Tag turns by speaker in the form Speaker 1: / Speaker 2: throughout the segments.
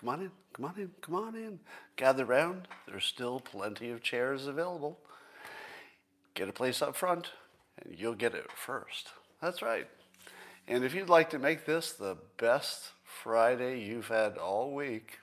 Speaker 1: come on in, come on in, come on in. Gather round. There's still plenty of chairs available. Get a place up front, and you'll get it first. That's right. And if you'd like to make this the best Friday you've had all week,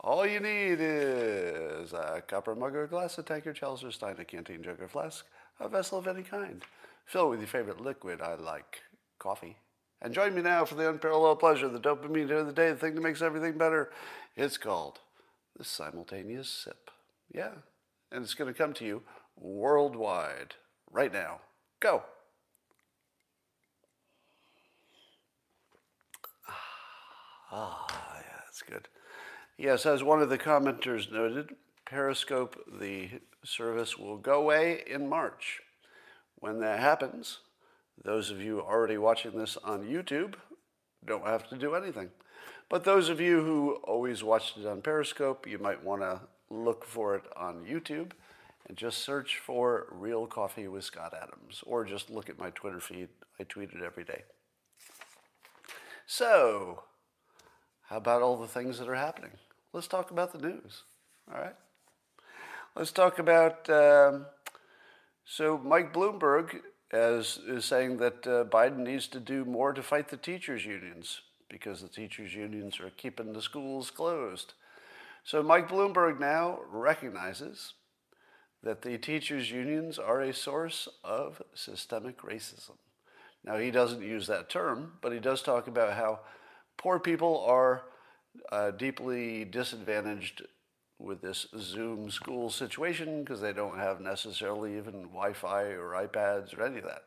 Speaker 1: all you need is a copper mug or glass, a tankard, chalice or stein, a canteen jug or flask, a vessel of any kind. Fill it with your favorite liquid. I like coffee. And join me now for the unparalleled pleasure, the dopamine of the day, the thing that makes everything better. It's called the simultaneous sip. Yeah. And it's going to come to you worldwide right now. Go. Ah, yeah, that's good. Yes, as one of the commenters noted, Periscope, the service will go away in March. When that happens, those of you already watching this on YouTube don't have to do anything. But those of you who always watched it on Periscope, you might want to look for it on YouTube and just search for Real Coffee with Scott Adams, or just look at my Twitter feed. I tweet it every day. So, how about all the things that are happening? Let's talk about the news. All right. Let's talk about. Um, so, Mike Bloomberg as, is saying that uh, Biden needs to do more to fight the teachers' unions because the teachers' unions are keeping the schools closed. So, Mike Bloomberg now recognizes that the teachers' unions are a source of systemic racism. Now, he doesn't use that term, but he does talk about how poor people are uh, deeply disadvantaged with this Zoom school situation because they don't have necessarily even Wi Fi or iPads or any of that.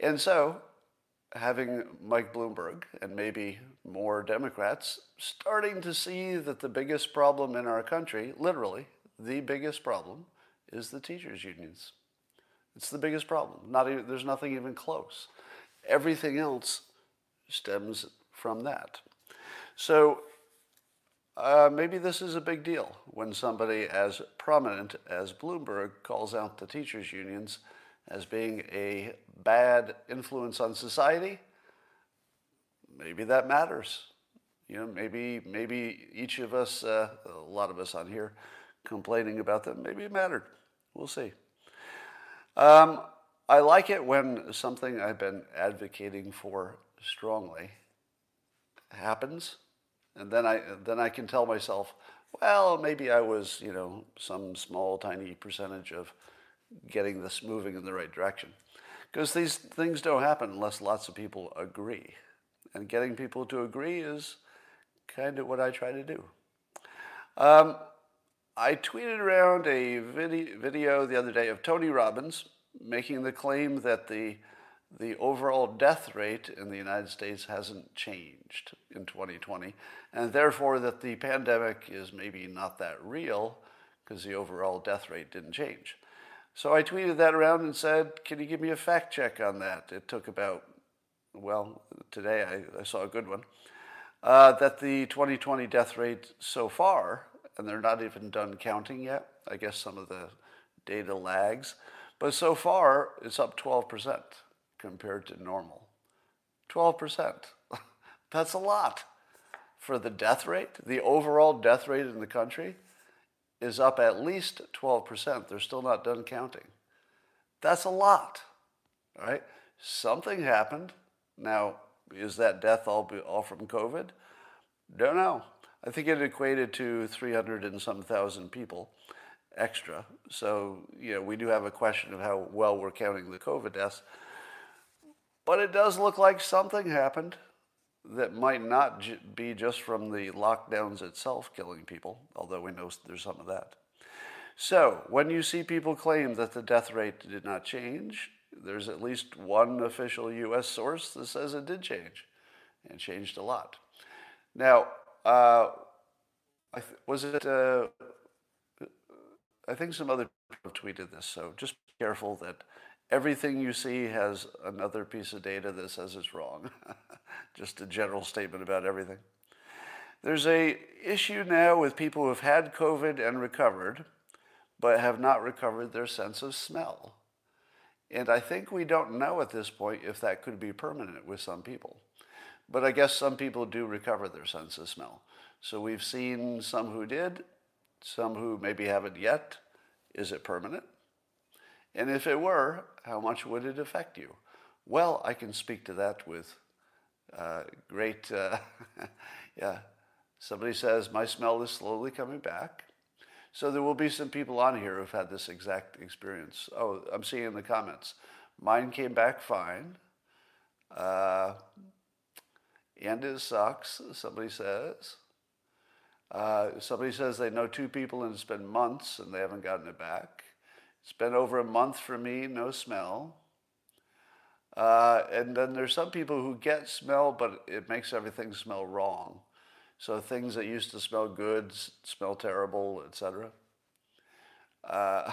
Speaker 1: And so, having Mike Bloomberg and maybe more Democrats starting to see that the biggest problem in our country, literally, the biggest problem, is the teachers' unions. It's the biggest problem. Not even, there's nothing even close. Everything else stems from that. So uh, maybe this is a big deal when somebody as prominent as Bloomberg calls out the teachers' unions as being a bad influence on society. Maybe that matters. You know, maybe maybe each of us, uh, a lot of us on here, complaining about them, maybe it mattered. We'll see. Um, I like it when something I've been advocating for strongly happens, and then I then I can tell myself, well, maybe I was you know some small tiny percentage of getting this moving in the right direction, because these things don't happen unless lots of people agree, and getting people to agree is kind of what I try to do. Um, I tweeted around a video the other day of Tony Robbins making the claim that the the overall death rate in the United States hasn't changed in 2020, and therefore that the pandemic is maybe not that real because the overall death rate didn't change. So I tweeted that around and said, Can you give me a fact check on that? It took about, well, today I, I saw a good one, uh, that the 2020 death rate so far, and they're not even done counting yet, I guess some of the data lags, but so far it's up 12% compared to normal. 12%. That's a lot. For the death rate, the overall death rate in the country is up at least 12%. They're still not done counting. That's a lot. Right? Something happened. Now, is that death all, be, all from COVID? Don't know. I think it equated to 300 and some thousand people extra. So, you know, we do have a question of how well we're counting the COVID deaths. But it does look like something happened that might not be just from the lockdowns itself killing people, although we know there's some of that. So, when you see people claim that the death rate did not change, there's at least one official US source that says it did change and changed a lot. Now, uh, was it, uh, I think some other people tweeted this, so just be careful that everything you see has another piece of data that says it's wrong. Just a general statement about everything. There's a issue now with people who have had COVID and recovered, but have not recovered their sense of smell. And I think we don't know at this point if that could be permanent with some people. But I guess some people do recover their sense of smell. So we've seen some who did, some who maybe haven't yet. Is it permanent? And if it were, how much would it affect you? Well, I can speak to that with uh, great, uh, yeah. Somebody says, My smell is slowly coming back. So there will be some people on here who've had this exact experience. Oh, I'm seeing in the comments. Mine came back fine. Uh, and it sucks, somebody says. Uh, somebody says they know two people and it's been months and they haven't gotten it back. It's been over a month for me, no smell. Uh, and then there's some people who get smell, but it makes everything smell wrong. So things that used to smell good smell terrible, etc. Uh,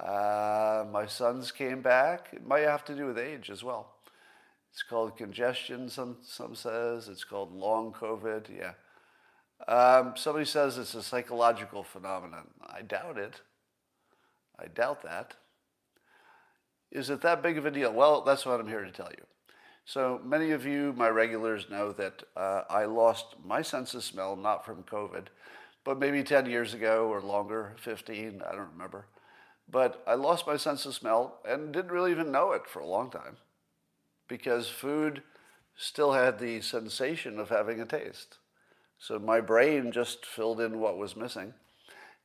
Speaker 1: uh, my sons came back. It might have to do with age as well. It's called congestion, some, some says. It's called long COVID, yeah. Um, somebody says it's a psychological phenomenon. I doubt it. I doubt that. Is it that big of a deal? Well, that's what I'm here to tell you. So many of you, my regulars, know that uh, I lost my sense of smell not from COVID, but maybe 10 years ago or longer, 15, I don't remember. But I lost my sense of smell and didn't really even know it for a long time because food still had the sensation of having a taste. So my brain just filled in what was missing.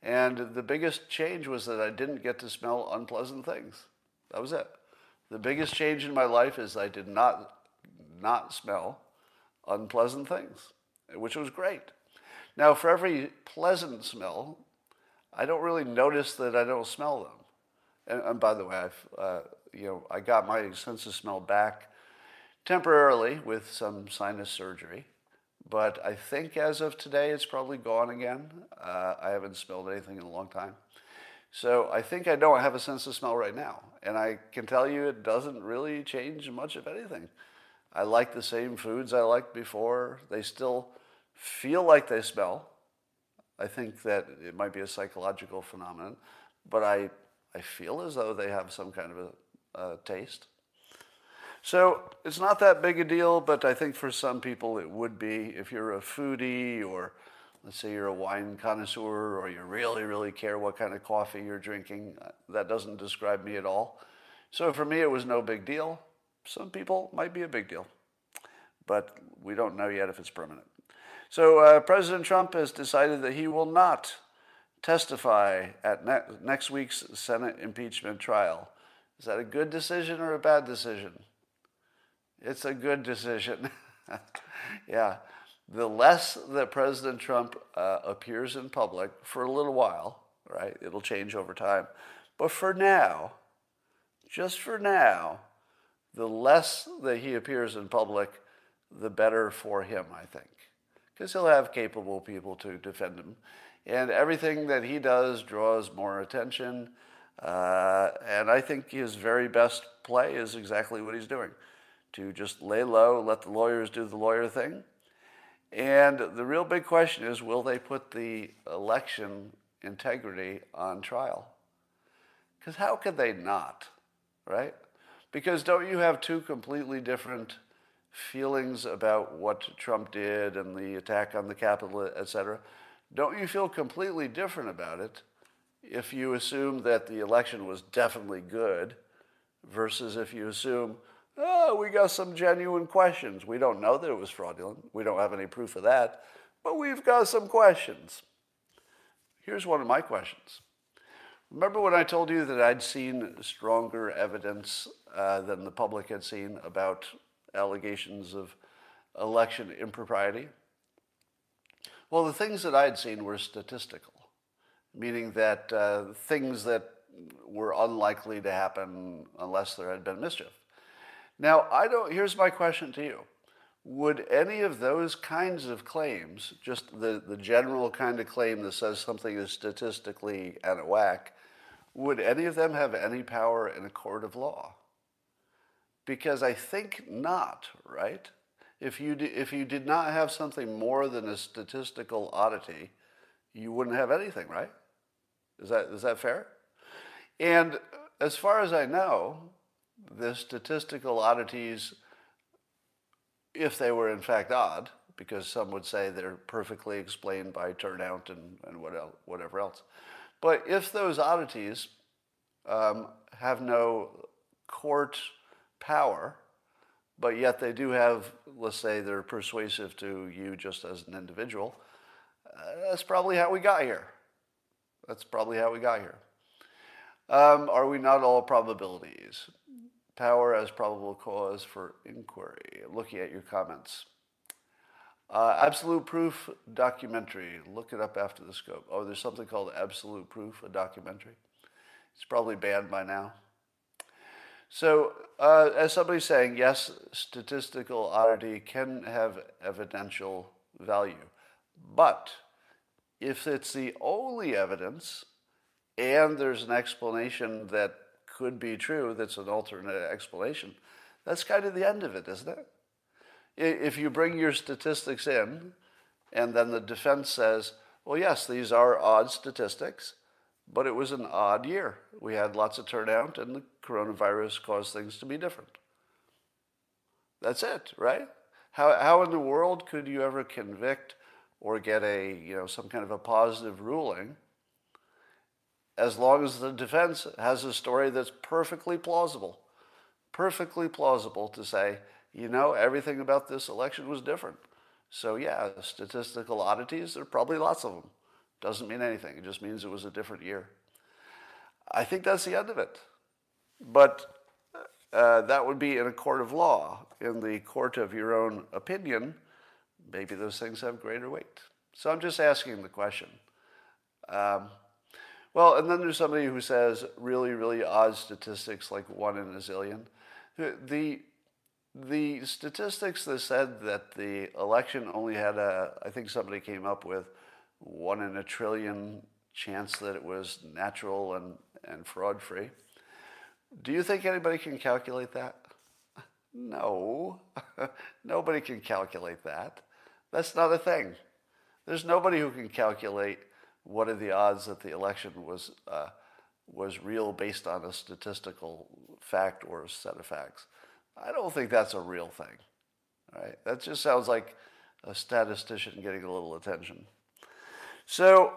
Speaker 1: And the biggest change was that I didn't get to smell unpleasant things. That was it. The biggest change in my life is I did not not smell unpleasant things, which was great. Now, for every pleasant smell, I don't really notice that I don't smell them. And, and by the way, I've, uh, you know, I got my sense of smell back temporarily with some sinus surgery. But I think as of today, it's probably gone again. Uh, I haven't smelled anything in a long time. So I think I know I have a sense of smell right now. And I can tell you it doesn't really change much of anything. I like the same foods I liked before. They still feel like they smell. I think that it might be a psychological phenomenon, but I, I feel as though they have some kind of a, a taste. So it's not that big a deal, but I think for some people it would be. If you're a foodie or let's say you're a wine connoisseur or you really, really care what kind of coffee you're drinking, uh, that doesn't describe me at all. So for me, it was no big deal. Some people might be a big deal, but we don't know yet if it's permanent. So uh, President Trump has decided that he will not testify at ne- next week's Senate impeachment trial. Is that a good decision or a bad decision? It's a good decision. yeah. The less that President Trump uh, appears in public for a little while, right? It'll change over time. But for now, just for now, the less that he appears in public, the better for him, I think. Because he'll have capable people to defend him. And everything that he does draws more attention. Uh, and I think his very best play is exactly what he's doing to just lay low, let the lawyers do the lawyer thing. And the real big question is will they put the election integrity on trial? Because how could they not, right? Because don't you have two completely different feelings about what Trump did and the attack on the Capitol, et cetera? Don't you feel completely different about it if you assume that the election was definitely good versus if you assume, oh, we got some genuine questions. We don't know that it was fraudulent. We don't have any proof of that, but we've got some questions. Here's one of my questions. Remember when I told you that I'd seen stronger evidence uh, than the public had seen about allegations of election impropriety? Well, the things that I'd seen were statistical, meaning that uh, things that were unlikely to happen unless there had been mischief. Now, I don't, here's my question to you. Would any of those kinds of claims, just the, the general kind of claim that says something is statistically out of whack, would any of them have any power in a court of law? Because I think not, right? If you, if you did not have something more than a statistical oddity, you wouldn't have anything, right? Is that, is that fair? And as far as I know, the statistical oddities if they were in fact odd, because some would say they're perfectly explained by turnout and, and what else, whatever else. But if those oddities um, have no court power, but yet they do have, let's say, they're persuasive to you just as an individual, uh, that's probably how we got here. That's probably how we got here. Um, are we not all probabilities? Power as probable cause for inquiry. Looking at your comments. Uh, absolute proof documentary. Look it up after the scope. Oh, there's something called absolute proof, a documentary. It's probably banned by now. So, uh, as somebody's saying, yes, statistical oddity can have evidential value. But if it's the only evidence and there's an explanation that could be true that's an alternate explanation, that's kind of the end of it, isn't it? If you bring your statistics in and then the defense says, well, yes, these are odd statistics, but it was an odd year. We had lots of turnout and the coronavirus caused things to be different. That's it, right? How, how in the world could you ever convict or get a, you know, some kind of a positive ruling as long as the defense has a story that's perfectly plausible? Perfectly plausible to say, you know, everything about this election was different. So, yeah, statistical oddities, there are probably lots of them. Doesn't mean anything, it just means it was a different year. I think that's the end of it. But uh, that would be in a court of law. In the court of your own opinion, maybe those things have greater weight. So I'm just asking the question. Um, well, and then there's somebody who says really, really odd statistics like one in a zillion. The, the statistics that said that the election only had a, I think somebody came up with one in a trillion chance that it was natural and, and fraud free. Do you think anybody can calculate that? No, nobody can calculate that. That's not a thing. There's nobody who can calculate what are the odds that the election was, uh, was real based on a statistical fact or a set of facts. I don't think that's a real thing. Right? That just sounds like a statistician getting a little attention. So,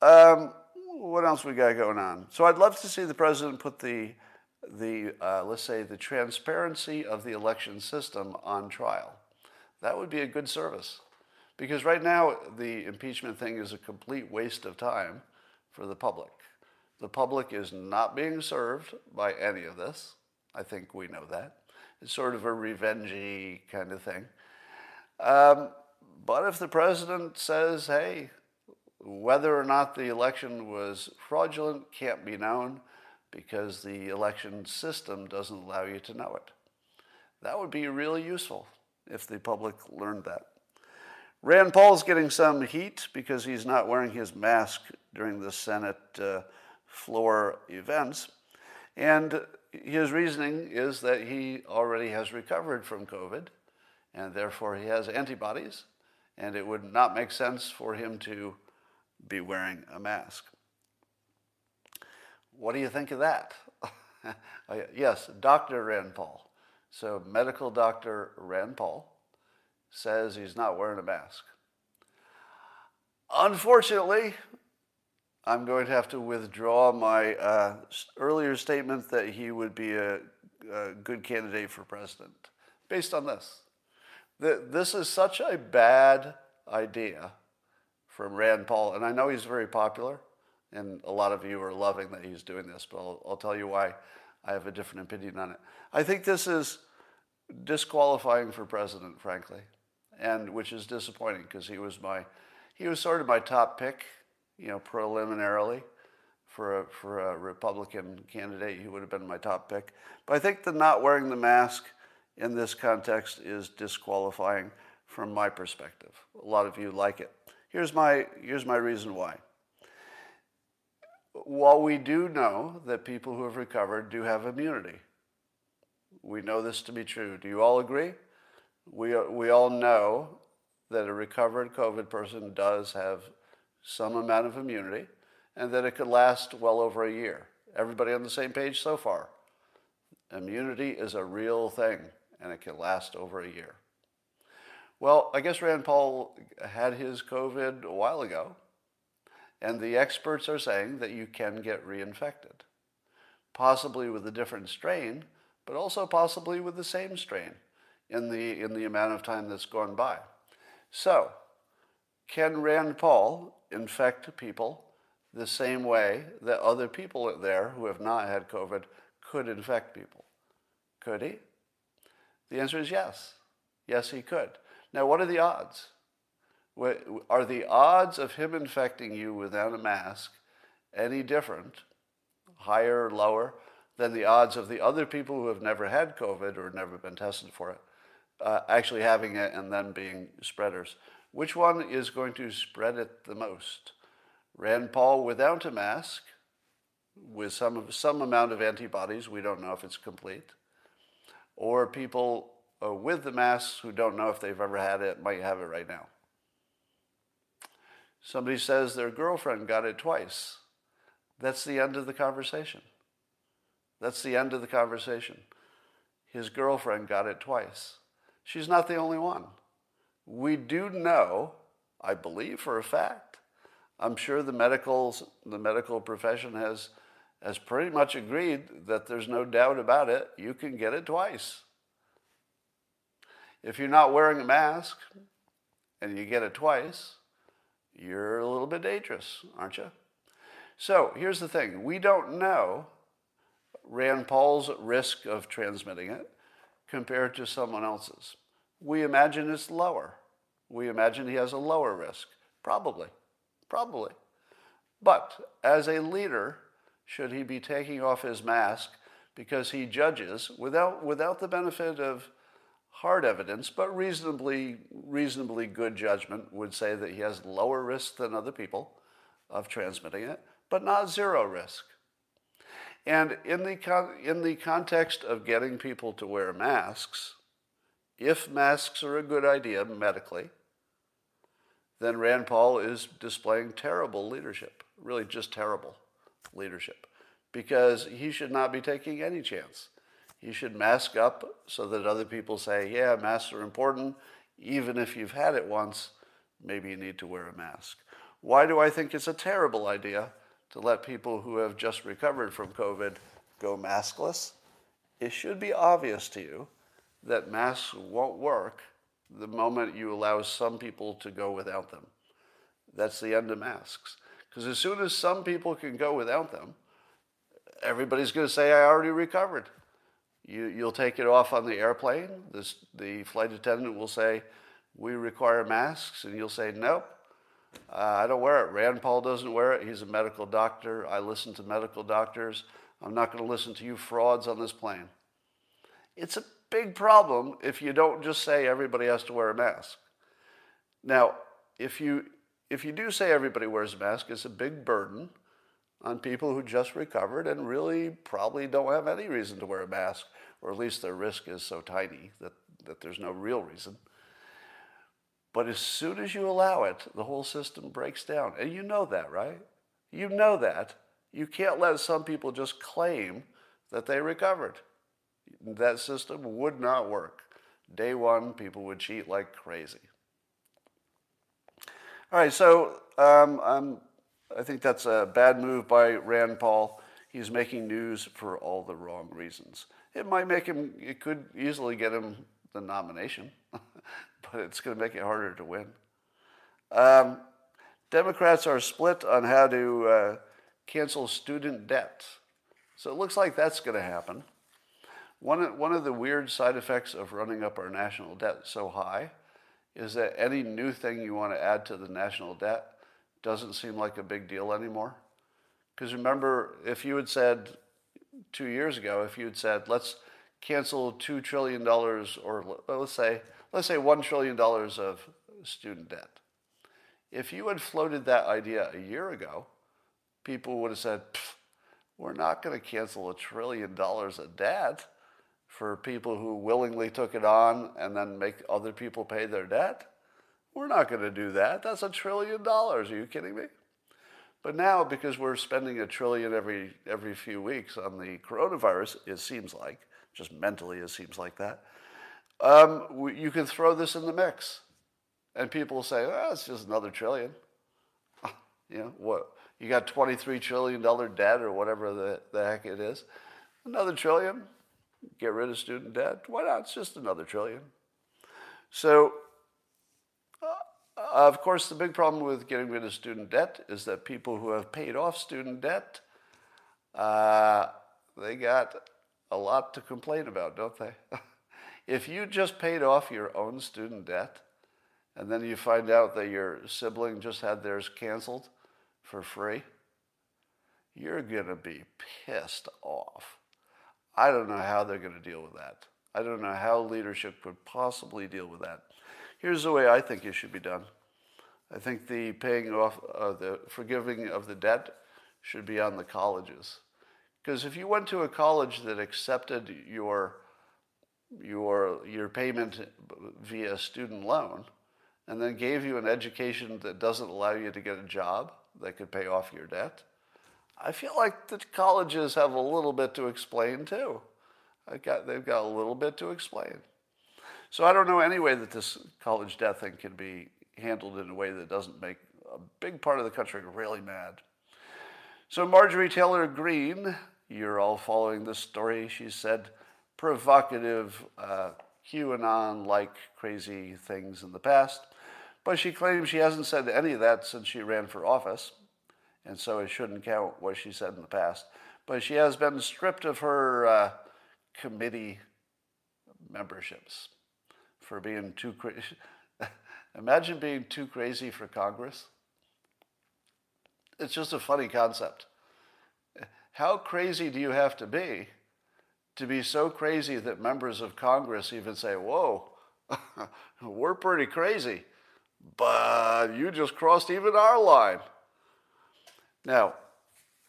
Speaker 1: um, what else we got going on? So, I'd love to see the president put the the uh, let's say the transparency of the election system on trial. That would be a good service, because right now the impeachment thing is a complete waste of time for the public. The public is not being served by any of this. I think we know that. It's sort of a revengey kind of thing. Um, but if the president says, hey, whether or not the election was fraudulent can't be known because the election system doesn't allow you to know it. That would be really useful if the public learned that. Rand Paul's getting some heat because he's not wearing his mask during the Senate uh, floor events. And his reasoning is that he already has recovered from COVID and therefore he has antibodies, and it would not make sense for him to be wearing a mask. What do you think of that? Yes, Dr. Rand Paul. So, medical doctor Rand Paul says he's not wearing a mask. Unfortunately, I'm going to have to withdraw my uh, earlier statement that he would be a, a, good candidate for president based on this. This is such a bad idea from Rand Paul, and I know he's very popular, and a lot of you are loving that he's doing this, but I'll, I'll tell you why I have a different opinion on it. I think this is disqualifying for president, frankly, and which is disappointing because he was my, he was sort of my top pick you know, preliminarily for a, for a Republican candidate, he would have been my top pick. But I think the not wearing the mask in this context is disqualifying from my perspective. A lot of you like it. Here's my, here's my reason why. While we do know that people who have recovered do have immunity, we know this to be true. Do you all agree? We, uh, we all know that a recovered COVID person does have some amount of immunity, and that it could last well over a year. Everybody on the same page so far? Immunity is a real thing, and it can last over a year. Well, I guess Rand Paul had his COVID a while ago, and the experts are saying that you can get reinfected, possibly with a different strain, but also possibly with the same strain in the, in the amount of time that's gone by. So, can Rand Paul infect people the same way that other people there who have not had COVID could infect people? Could he? The answer is yes. Yes, he could. Now, what are the odds? Are the odds of him infecting you without a mask any different, higher or lower, than the odds of the other people who have never had COVID or never been tested for it, uh, actually having it and then being spreaders? Which one is going to spread it the most? Rand Paul without a mask, with some, some amount of antibodies, we don't know if it's complete, or people uh, with the masks who don't know if they've ever had it might have it right now. Somebody says their girlfriend got it twice. That's the end of the conversation. That's the end of the conversation. His girlfriend got it twice. She's not the only one. We do know, I believe for a fact, I'm sure the medical, the medical profession has, has pretty much agreed that there's no doubt about it. You can get it twice. If you're not wearing a mask and you get it twice, you're a little bit dangerous, aren't you? So here's the thing we don't know Rand Paul's risk of transmitting it compared to someone else's. We imagine it's lower. We imagine he has a lower risk. Probably. Probably. But as a leader, should he be taking off his mask because he judges without, without the benefit of hard evidence, but reasonably, reasonably good judgment would say that he has lower risk than other people of transmitting it, but not zero risk. And in the, con- in the context of getting people to wear masks, if masks are a good idea medically, then Rand Paul is displaying terrible leadership, really just terrible leadership, because he should not be taking any chance He should mask up so that other people say, yeah, masks are important. Even if you've had it once, maybe you need to wear a mask. Why do I think it's a terrible idea to let people who have just recovered from COVID go maskless? It should be obvious to you that masks won't work the moment you allow some people to go without them. That's the end of masks. Because as soon as some people can go without them, everybody's going to say, I already recovered. You, you'll take it off on the airplane. This, the flight attendant will say, We require masks. And you'll say, Nope, uh, I don't wear it. Rand Paul doesn't wear it. He's a medical doctor. I listen to medical doctors. I'm not going to listen to you frauds on this plane. It's a big problem if you don't just say everybody has to wear a mask. Now, if you, if you do say everybody wears a mask, it's a big burden on people who just recovered and really probably don't have any reason to wear a mask, or at least their risk is so tiny that, that there's no real reason. But as soon as you allow it, the whole system breaks down. And you know that, right? You know that. You can't let some people just claim that they recovered. That system would not work. Day one, people would cheat like crazy. All right, so um, I think that's a bad move by Rand Paul. He's making news for all the wrong reasons. It might make him, it could easily get him the nomination, but it's going to make it harder to win. Um, Democrats are split on how to uh, cancel student debt. So it looks like that's going to happen. One, one of the weird side effects of running up our national debt so high is that any new thing you want to add to the national debt doesn't seem like a big deal anymore. Because remember, if you had said two years ago, if you had said, let's cancel $2 trillion or let's say, let's say $1 trillion of student debt. If you had floated that idea a year ago, people would have said, we're not going to cancel a trillion dollars of debt for people who willingly took it on and then make other people pay their debt. We're not going to do that. That's a trillion dollars. Are you kidding me? But now, because we're spending a trillion every, every few weeks on the coronavirus, it seems like, just mentally, it seems like that, um, you can throw this in the mix. And people say, oh, it's just another trillion. you know, what? You got $23 trillion debt or whatever the, the heck it is. Another trillion, get rid of student debt. Why not? It's just another trillion. So, uh, of course, the big problem with getting rid of student debt is that people who have paid off student debt, uh, they got a lot to complain about, don't they? if you just paid off your own student debt, and then you find out that your sibling just had theirs canceled for free, you're going to be pissed off. I don't know how they're going to deal with that. I don't know how leadership could possibly deal with that. Here's the way I think it should be done. I think the paying off, uh, the forgiving of the debt should be on the colleges. Because if you went to a college that accepted your, your, your payment via student loan and then gave you an education that doesn't allow you to get a job that could pay off your debt, I feel like the colleges have a little bit to explain too. Got, they've got a little bit to explain. So I don't know any way that this college debt thing can be handled in a way that doesn't make a big part of the country really mad. So Marjorie Taylor Greene, you're all following this story. She said provocative uh, QAnon-like crazy things in the past, but she claims she hasn't said any of that since she ran for office and so it shouldn't count what she said in the past. But she has been stripped of her uh, committee memberships for being too crazy. Imagine being too crazy for Congress. It's just a funny concept. How crazy do you have to be to be so crazy that members of Congress even say, Whoa, we're pretty crazy, but you just crossed even our line? Now,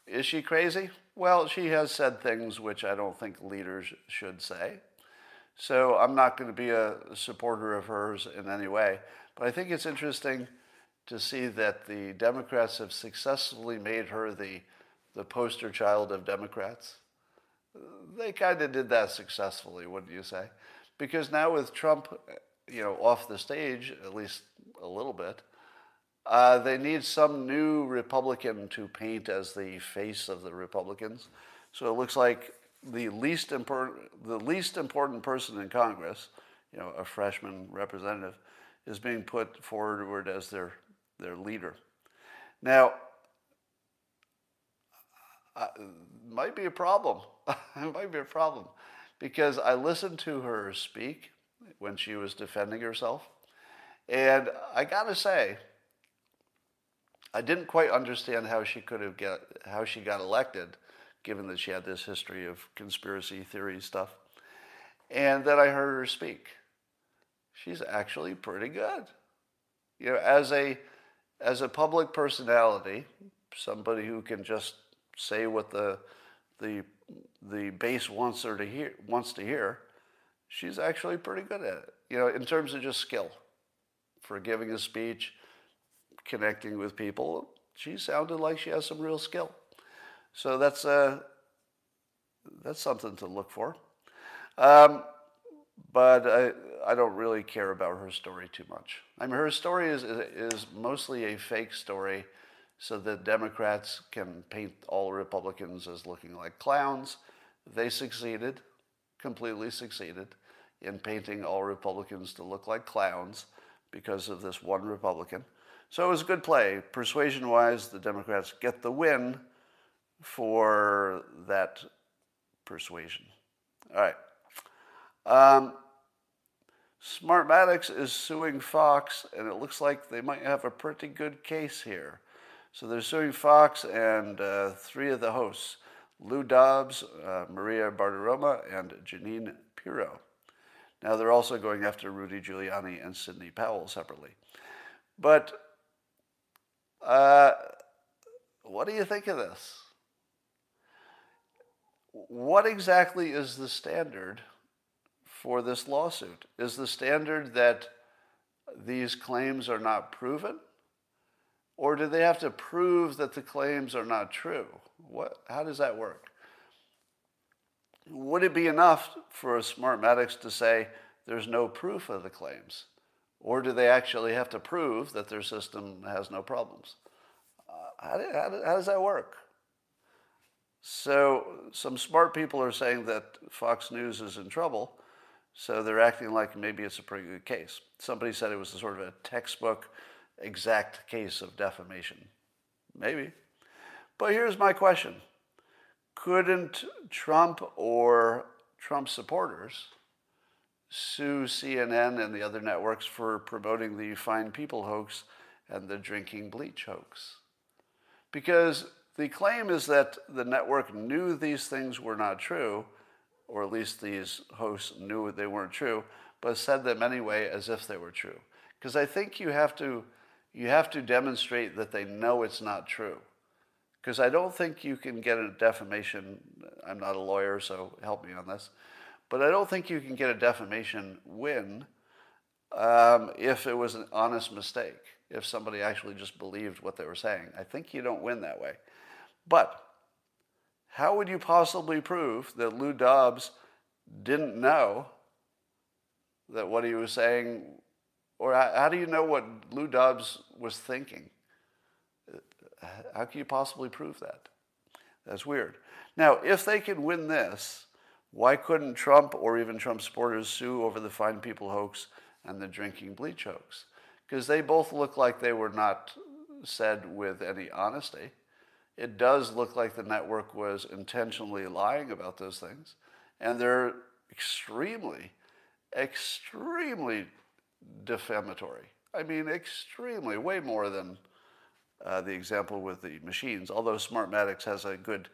Speaker 1: is she crazy? Well, she has said things which I don't think leaders should say. So I'm not going to be a supporter of hers in any way. But I think it's interesting to see that the Democrats have successfully made her the, the poster child of Democrats. They kind of did that successfully, wouldn't you say? Because now with Trump, you know, off the stage, at least a little bit, uh, they need some new Republican to paint as the face of the Republicans. So it looks like the least important, the least important person in Congress, you know, a freshman representative, is being put forward as their their leader. Now, uh, might be a problem. it might be a problem because I listened to her speak when she was defending herself, and I got to say I didn't quite understand how she could have get how she got elected, given that she had this history of conspiracy theory stuff. And then I heard her speak. She's actually pretty good. You know, as a as a public personality, somebody who can just say what the the the base wants her to hear wants to hear, she's actually pretty good at it. You know, in terms of just skill for giving a speech connecting with people, she sounded like she has some real skill. So that's uh, that's something to look for. Um, but I, I don't really care about her story too much. I mean, her story is, is mostly a fake story so that Democrats can paint all Republicans as looking like clowns. They succeeded, completely succeeded, in painting all Republicans to look like clowns because of this one Republican. So it was a good play. Persuasion wise, the Democrats get the win for that persuasion. All right. Um, Smartmatic is suing Fox, and it looks like they might have a pretty good case here. So they're suing Fox and uh, three of the hosts Lou Dobbs, uh, Maria Bartiromo, and Jeanine Pirro. Now they're also going after Rudy Giuliani and Sidney Powell separately. But uh, what do you think of this? What exactly is the standard for this lawsuit? Is the standard that these claims are not proven? Or do they have to prove that the claims are not true? What, how does that work? Would it be enough for a Smartmatics to say there's no proof of the claims? Or do they actually have to prove that their system has no problems? Uh, how, do, how, do, how does that work? So, some smart people are saying that Fox News is in trouble, so they're acting like maybe it's a pretty good case. Somebody said it was a sort of a textbook exact case of defamation. Maybe. But here's my question Couldn't Trump or Trump supporters sue CNN and the other networks for promoting the fine people hoax and the drinking bleach hoax? Because the claim is that the network knew these things were not true, or at least these hosts knew they weren't true, but said them anyway as if they were true. Because I think you have to you have to demonstrate that they know it's not true. Because I don't think you can get a defamation. I'm not a lawyer, so help me on this. But I don't think you can get a defamation win um, if it was an honest mistake, if somebody actually just believed what they were saying. I think you don't win that way. But how would you possibly prove that Lou Dobbs didn't know that what he was saying, or how do you know what Lou Dobbs was thinking? How can you possibly prove that? That's weird. Now, if they can win this, why couldn't Trump or even Trump supporters sue over the Fine People hoax and the drinking bleach hoax? Because they both look like they were not said with any honesty. It does look like the network was intentionally lying about those things. And they're extremely, extremely defamatory. I mean, extremely, way more than uh, the example with the machines, although Smartmatic has a good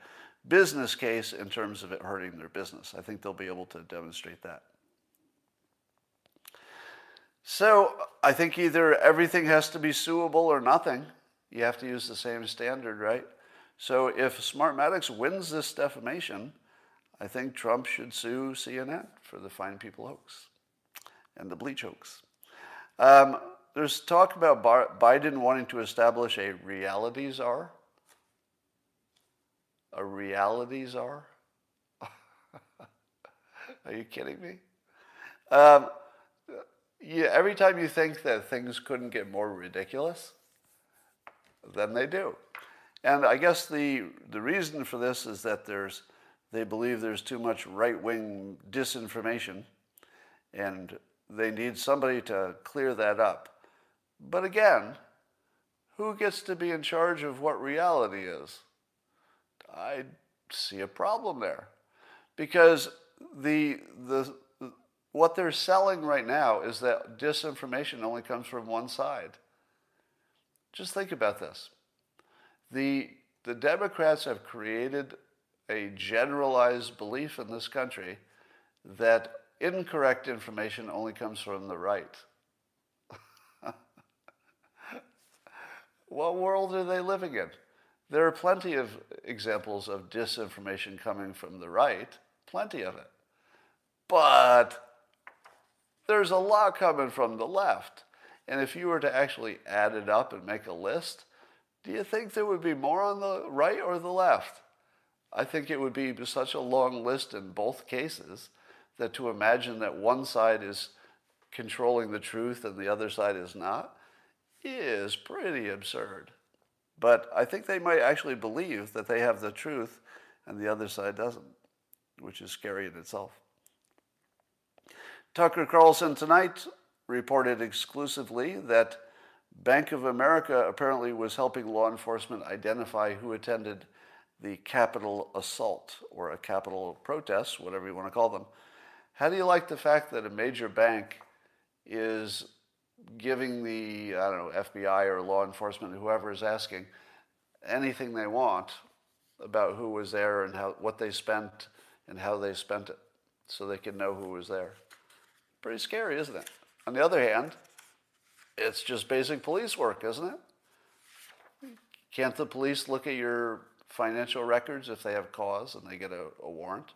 Speaker 1: business case in terms of it hurting their business. I think they'll be able to demonstrate that. So I think either everything has to be suable or nothing. You have to use the same standard, right? So if Smartmatic wins this defamation, I think Trump should sue CNN for the Fine People hoax and the bleach hoax. Um, there's talk about Biden wanting to establish a reality czar. A reality czar? Are you kidding me? Um, every time you think that things couldn't get more ridiculous, then they do. And I guess the, the reason for this is that there's, they believe there's too much right wing disinformation, and they need somebody to clear that up. But again, who gets to be in charge of what reality is? I see a problem there. Because the, the, what they're selling right now is that disinformation only comes from one side. Just think about this. The, the Democrats have created a generalized belief in this country that incorrect information only comes from the right. what world are they living in? There are plenty of examples of disinformation coming from the right, plenty of it. But there's a lot coming from the left. And if you were to actually add it up and make a list, do you think there would be more on the right or the left? I think it would be such a long list in both cases that to imagine that one side is controlling the truth and the other side is not is pretty absurd. But I think they might actually believe that they have the truth and the other side doesn't, which is scary in itself. Tucker Carlson tonight reported exclusively that Bank of America apparently was helping law enforcement identify who attended the Capitol assault or a Capitol protest, whatever you want to call them. How do you like the fact that a major bank is giving the, I don't know, FBI or law enforcement, whoever is asking, anything they want about who was there and how, what they spent and how they spent it so they can know who was there? Pretty scary, isn't it? On the other hand, it's just basic police work, isn't it? Can't the police look at your financial records if they have cause and they get a, a warrant?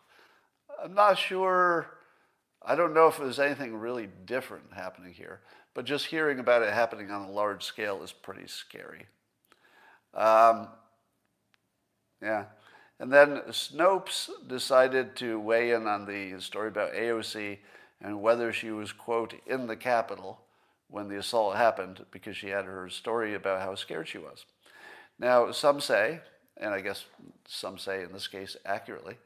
Speaker 1: I'm not sure. I don't know if there's anything really different happening here, but just hearing about it happening on a large scale is pretty scary. Um, yeah. And then Snopes decided to weigh in on the story about AOC and whether she was, quote, in the Capitol when the assault happened because she had her story about how scared she was. Now, some say, and I guess some say in this case accurately,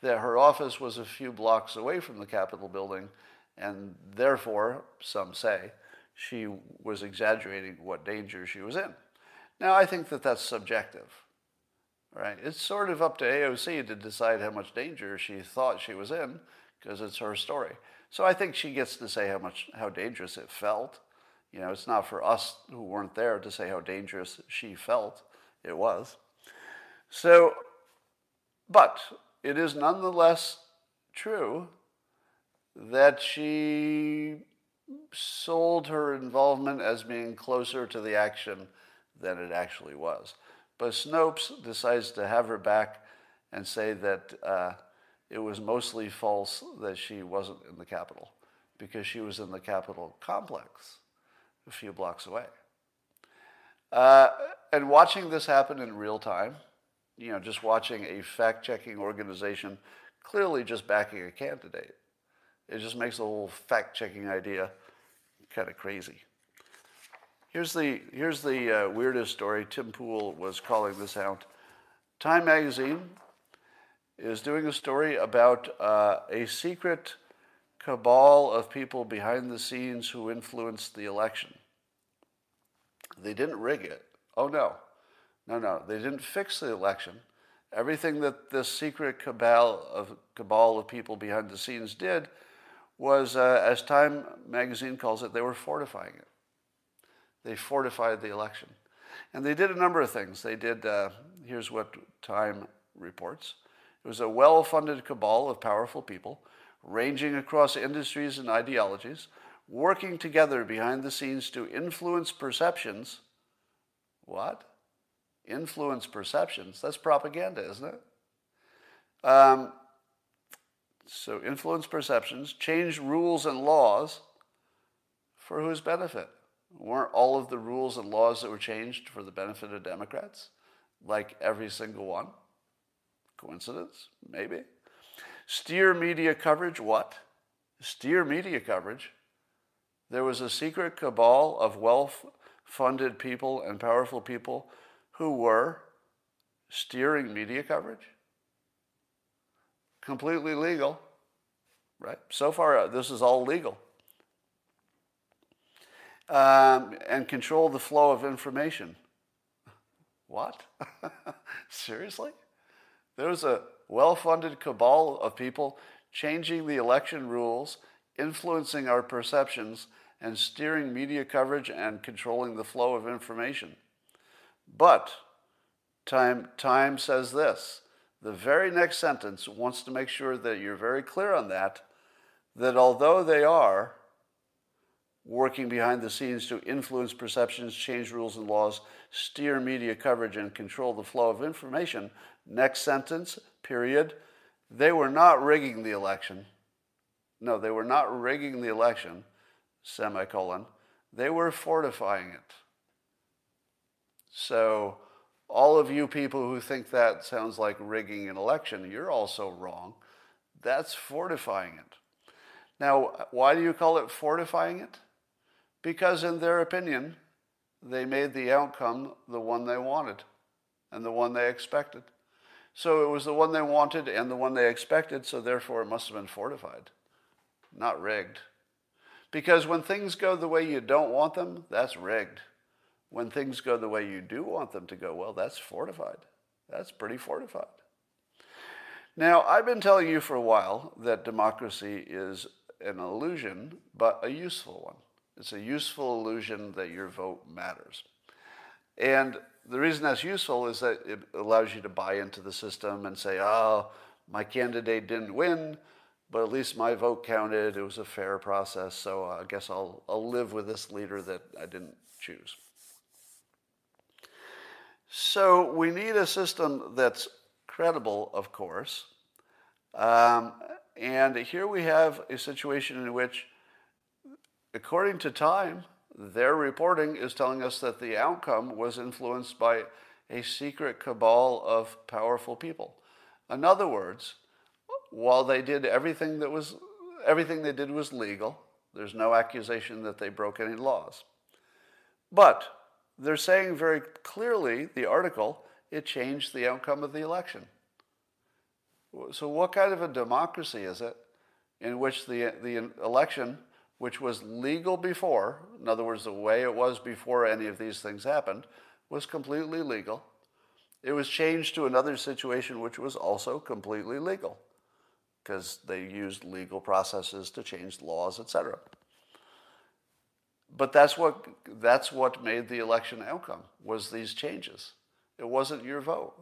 Speaker 1: that her office was a few blocks away from the Capitol building, and therefore, some say, she was exaggerating what danger she was in. Now, I think that that's subjective, right? It's sort of up to AOC to decide how much danger she thought she was in, because it's her story. So I think she gets to say how much how dangerous it felt. You know, it's not for us who weren't there to say how dangerous she felt. It was. So, but it is nonetheless true that she sold her involvement as being closer to the action than it actually was. But Snopes decides to have her back and say that uh, it was mostly false that she wasn't in the Capitol because she was in the Capitol complex a few blocks away. Uh, and watching this happen in real time, you know, just watching a fact checking organization clearly just backing a candidate, it just makes the whole fact checking idea kind of crazy. Here's the, here's the uh, weirdest story. Tim Pool was calling this out. Time magazine is doing a story about uh, a secret cabal of people behind the scenes who influenced the election. They didn't rig it. Oh, no. No, no. They didn't fix the election. Everything that this secret cabal of, cabal of people behind the scenes did was, uh, as Time magazine calls it, they were fortifying it. They fortified the election. And they did a number of things. They did, uh, here's what Time reports it was a well funded cabal of powerful people, ranging across industries and ideologies, working together behind the scenes to influence perceptions. What? Influence perceptions? That's propaganda, isn't it? Um, so, influence perceptions, change rules and laws for whose benefit? Weren't all of the rules and laws that were changed for the benefit of Democrats? Like every single one? Coincidence? Maybe. Steer media coverage? What? Steer media coverage? There was a secret cabal of wealth funded people and powerful people who were steering media coverage? Completely legal, right? So far, uh, this is all legal. Um, and control the flow of information. What? Seriously? There was a well funded cabal of people changing the election rules, influencing our perceptions, and steering media coverage and controlling the flow of information. But Time, Time says this the very next sentence wants to make sure that you're very clear on that, that although they are working behind the scenes to influence perceptions, change rules and laws, steer media coverage, and control the flow of information, next sentence, period, they were not rigging the election. No, they were not rigging the election, semicolon. They were fortifying it. So, all of you people who think that sounds like rigging an election, you're also wrong. That's fortifying it. Now, why do you call it fortifying it? Because, in their opinion, they made the outcome the one they wanted and the one they expected. So it was the one they wanted and the one they expected, so therefore it must have been fortified, not rigged. Because when things go the way you don't want them, that's rigged when things go the way you do want them to go, well, that's fortified. That's pretty fortified. Now, I've been telling you for a while that democracy is an illusion, but a useful one. It's a useful illusion that your vote matters. And the reason that's useful is that it allows you to buy into the system and say, oh, my candidate didn't win, but at least my vote counted. It was a fair process, so I guess I'll, I'll live with this leader that I didn't choose. So we need a system that's credible, of course. Um, and here we have a situation in which, according to Time, their reporting is telling us that the outcome was influenced by a secret cabal of powerful people. In other words, while they did everything that was everything they did was legal, There's no accusation that they broke any laws. But they're saying very clearly, the article, it changed the outcome of the election. So, what kind of a democracy is it in which the, the election, which was legal before, in other words, the way it was before any of these things happened, was completely legal? It was changed to another situation which was also completely legal because they used legal processes to change laws, etc. But that's what, that's what made the election outcome, was these changes. It wasn't your vote.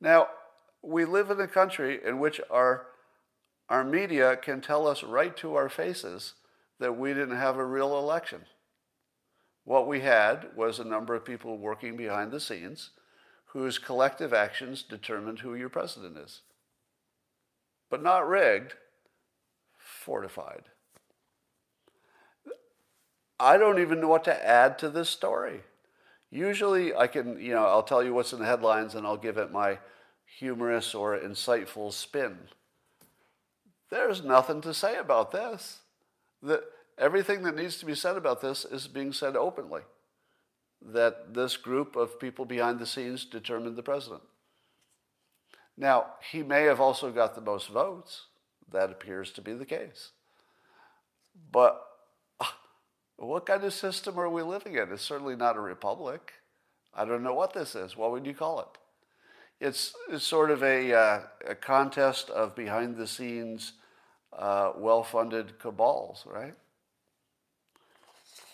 Speaker 1: Now, we live in a country in which our, our media can tell us right to our faces that we didn't have a real election. What we had was a number of people working behind the scenes whose collective actions determined who your president is. But not rigged, fortified. I don't even know what to add to this story. Usually I can, you know, I'll tell you what's in the headlines and I'll give it my humorous or insightful spin. There's nothing to say about this. The, everything that needs to be said about this is being said openly that this group of people behind the scenes determined the president. Now, he may have also got the most votes. That appears to be the case. But what kind of system are we living in? It's certainly not a republic. I don't know what this is. What would you call it? It's, it's sort of a, uh, a contest of behind the scenes, uh, well funded cabals, right?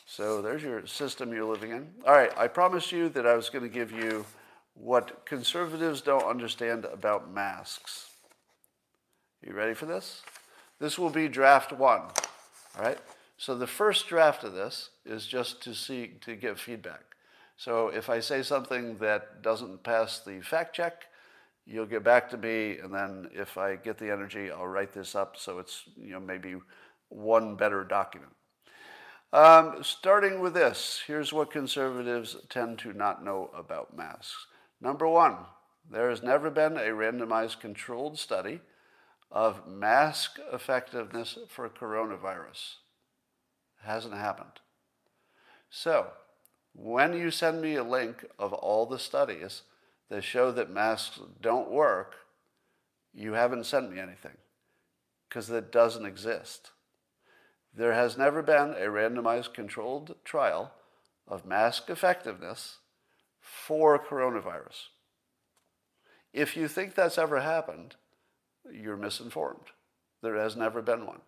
Speaker 1: So there's your system you're living in. All right, I promised you that I was going to give you what conservatives don't understand about masks. You ready for this? This will be draft one. All right? So the first draft of this is just to see to give feedback. So if I say something that doesn't pass the fact check, you'll get back to me, and then if I get the energy, I'll write this up so it's you know maybe one better document. Um, starting with this, here's what conservatives tend to not know about masks. Number one, there has never been a randomized controlled study of mask effectiveness for coronavirus. Hasn't happened. So, when you send me a link of all the studies that show that masks don't work, you haven't sent me anything because it doesn't exist. There has never been a randomized controlled trial of mask effectiveness for coronavirus. If you think that's ever happened, you're misinformed. There has never been one.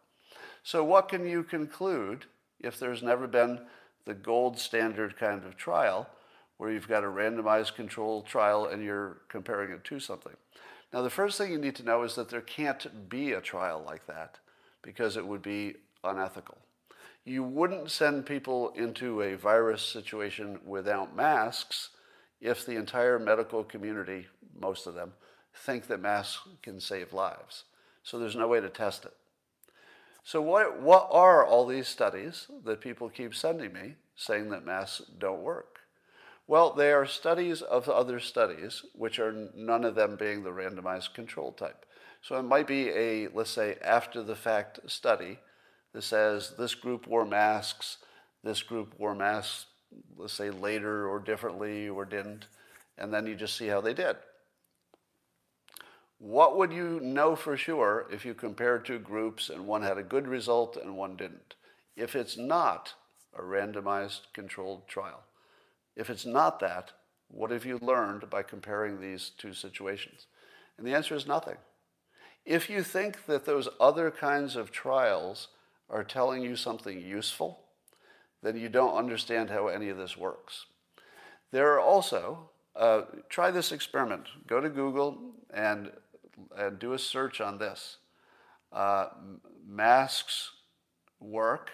Speaker 1: So, what can you conclude if there's never been the gold standard kind of trial where you've got a randomized control trial and you're comparing it to something? Now, the first thing you need to know is that there can't be a trial like that because it would be unethical. You wouldn't send people into a virus situation without masks if the entire medical community, most of them, think that masks can save lives. So there's no way to test it. So, what, what are all these studies that people keep sending me saying that masks don't work? Well, they are studies of other studies, which are none of them being the randomized control type. So, it might be a, let's say, after the fact study that says this group wore masks, this group wore masks, let's say later or differently or didn't, and then you just see how they did. What would you know for sure if you compared two groups and one had a good result and one didn't? If it's not a randomized controlled trial, if it's not that, what have you learned by comparing these two situations? And the answer is nothing. If you think that those other kinds of trials are telling you something useful, then you don't understand how any of this works. There are also, uh, try this experiment. Go to Google and, and do a search on this. Uh, masks work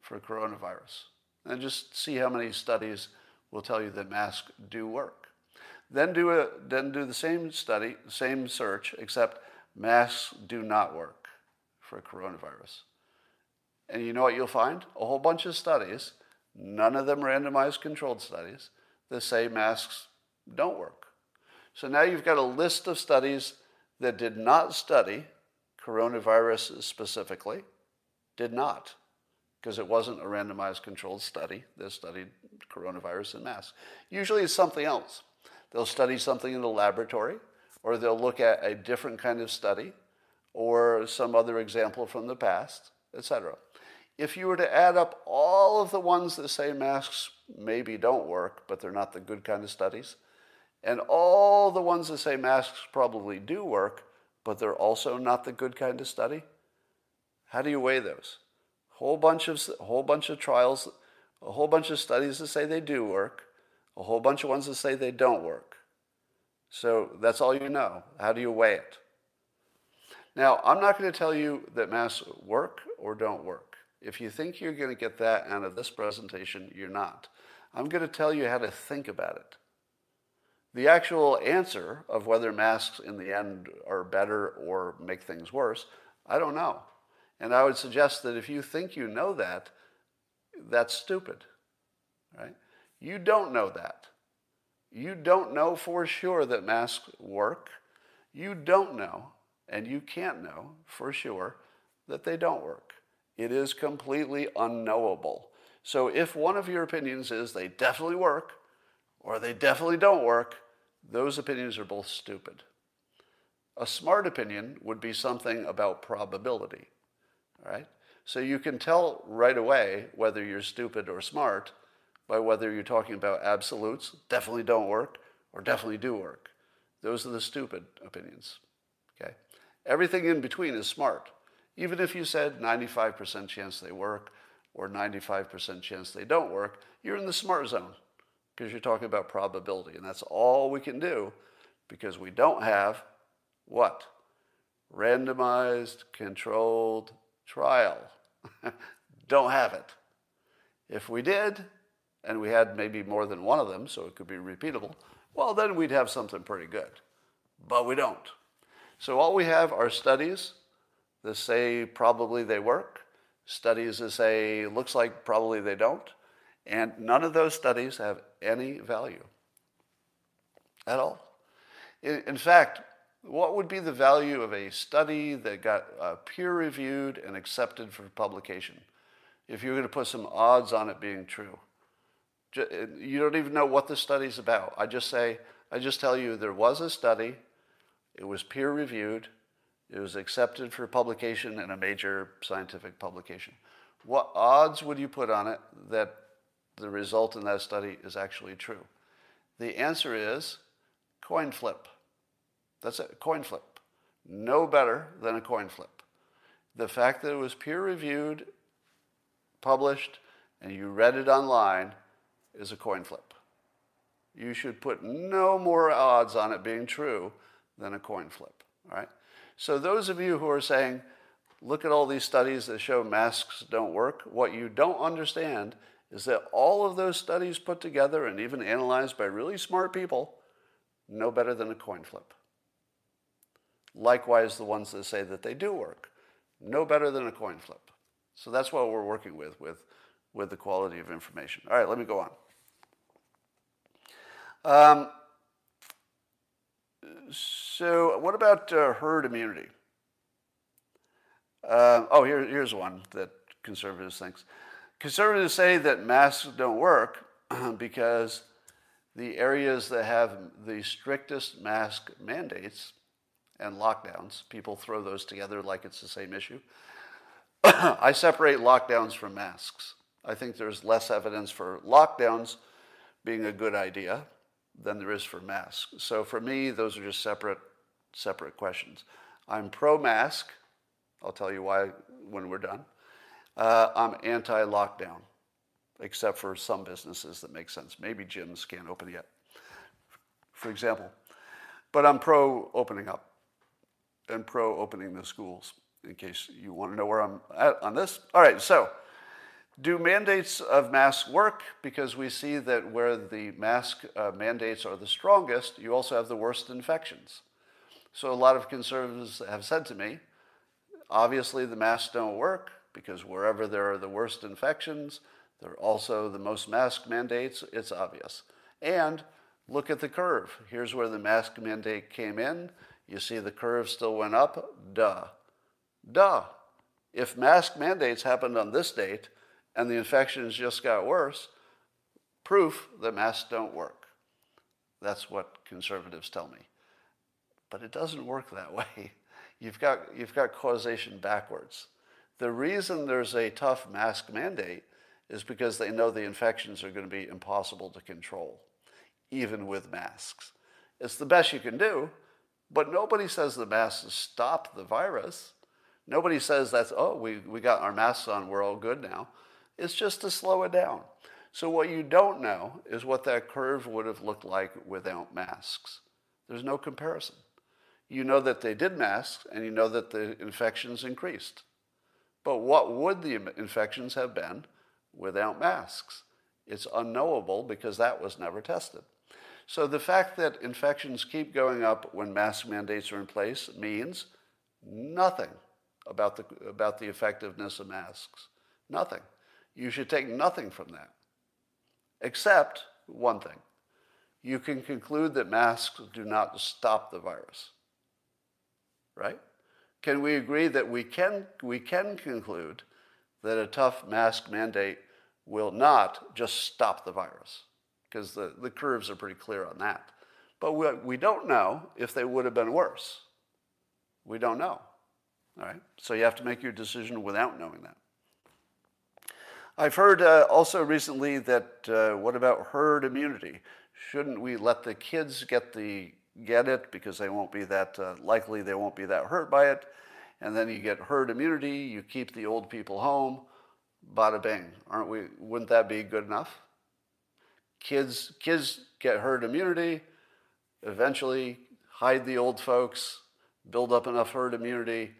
Speaker 1: for coronavirus. And just see how many studies will tell you that masks do work. Then do, a, then do the same study, same search, except masks do not work for coronavirus. And you know what you'll find? A whole bunch of studies, none of them randomized controlled studies, that say masks don't work. So now you've got a list of studies that did not study coronavirus specifically, did not, because it wasn't a randomized controlled study that studied coronavirus and masks. Usually it's something else. They'll study something in the laboratory, or they'll look at a different kind of study, or some other example from the past, etc. If you were to add up all of the ones that say masks maybe don't work, but they're not the good kind of studies, and all the ones that say masks probably do work, but they're also not the good kind of study, how do you weigh those? Whole bunch of whole bunch of trials, a whole bunch of studies that say they do work, a whole bunch of ones that say they don't work. So that's all you know. How do you weigh it? Now, I'm not going to tell you that masks work or don't work. If you think you're going to get that out of this presentation, you're not. I'm going to tell you how to think about it. The actual answer of whether masks in the end are better or make things worse, I don't know. And I would suggest that if you think you know that, that's stupid, right? You don't know that. You don't know for sure that masks work. You don't know, and you can't know for sure that they don't work. It is completely unknowable. So if one of your opinions is they definitely work or they definitely don't work, those opinions are both stupid. A smart opinion would be something about probability, right? So you can tell right away whether you're stupid or smart by whether you're talking about absolutes, definitely don't work, or definitely do work. Those are the stupid opinions. Okay? Everything in between is smart. Even if you said 95% chance they work or 95% chance they don't work, you're in the smart zone because you're talking about probability. And that's all we can do because we don't have what? Randomized controlled trial. don't have it. If we did, and we had maybe more than one of them, so it could be repeatable, well, then we'd have something pretty good. But we don't. So all we have are studies that say probably they work, studies that say looks like probably they don't, and none of those studies have any value at all. In, fact, what would be the value of a study that got uh, peer reviewed and accepted for publication if you're going to put some odds on it being true? You don't even know what the study's about. I just say, I just tell you there was a study, it was peer reviewed, it was accepted for publication in a major scientific publication. What odds would you put on it that the result in that study is actually true? The answer is coin flip. That's it, coin flip. No better than a coin flip. The fact that it was peer reviewed, published, and you read it online is a coin flip. You should put no more odds on it being true than a coin flip. All right? So, those of you who are saying, look at all these studies that show masks don't work, what you don't understand is that all of those studies put together and even analyzed by really smart people, no better than a coin flip. Likewise, the ones that say that they do work, no better than a coin flip. So that's what we're working with, with, with the quality of information. All right, let me go on. Um, so, what about uh, herd immunity? Uh, oh, here, here's one that conservatives think. Conservatives say that masks don't work because the areas that have the strictest mask mandates and lockdowns, people throw those together like it's the same issue. I separate lockdowns from masks. I think there's less evidence for lockdowns being a good idea than there is for masks. So for me, those are just separate, separate questions. I'm pro-mask. I'll tell you why when we're done. Uh, I'm anti-lockdown, except for some businesses that make sense. Maybe gyms can't open yet, for example. But I'm pro-opening up and pro-opening the schools, in case you want to know where I'm at on this. All right, so do mandates of masks work? Because we see that where the mask uh, mandates are the strongest, you also have the worst infections. So a lot of conservatives have said to me, obviously the masks don't work because wherever there are the worst infections, there are also the most mask mandates. It's obvious. And look at the curve. Here's where the mask mandate came in. You see the curve still went up. Duh. Duh. If mask mandates happened on this date and the infections just got worse, proof that masks don't work. That's what conservatives tell me. But it doesn't work that way. You've got, you've got causation backwards. The reason there's a tough mask mandate is because they know the infections are going to be impossible to control, even with masks. It's the best you can do, but nobody says the masks stop the virus. Nobody says that's, oh, we, we got our masks on, we're all good now. It's just to slow it down. So, what you don't know is what that curve would have looked like without masks. There's no comparison. You know that they did masks, and you know that the infections increased. But what would the infections have been without masks? It's unknowable because that was never tested. So the fact that infections keep going up when mask mandates are in place means nothing about the, about the effectiveness of masks. Nothing. You should take nothing from that. Except one thing. You can conclude that masks do not stop the virus. Right? Can we agree that we can, we can conclude that a tough mask mandate will not just stop the virus? Because the, the curves are pretty clear on that. But we, we don't know if they would have been worse. We don't know. All right? So you have to make your decision without knowing that. I've heard uh, also recently that uh, what about herd immunity? Shouldn't we let the kids get the get it because they won't be that uh, likely they won't be that hurt by it. And then you get herd immunity you keep the old people home bada bing. Aren't we wouldn't that be good enough? Kids kids get herd immunity eventually hide the old folks build up enough herd immunity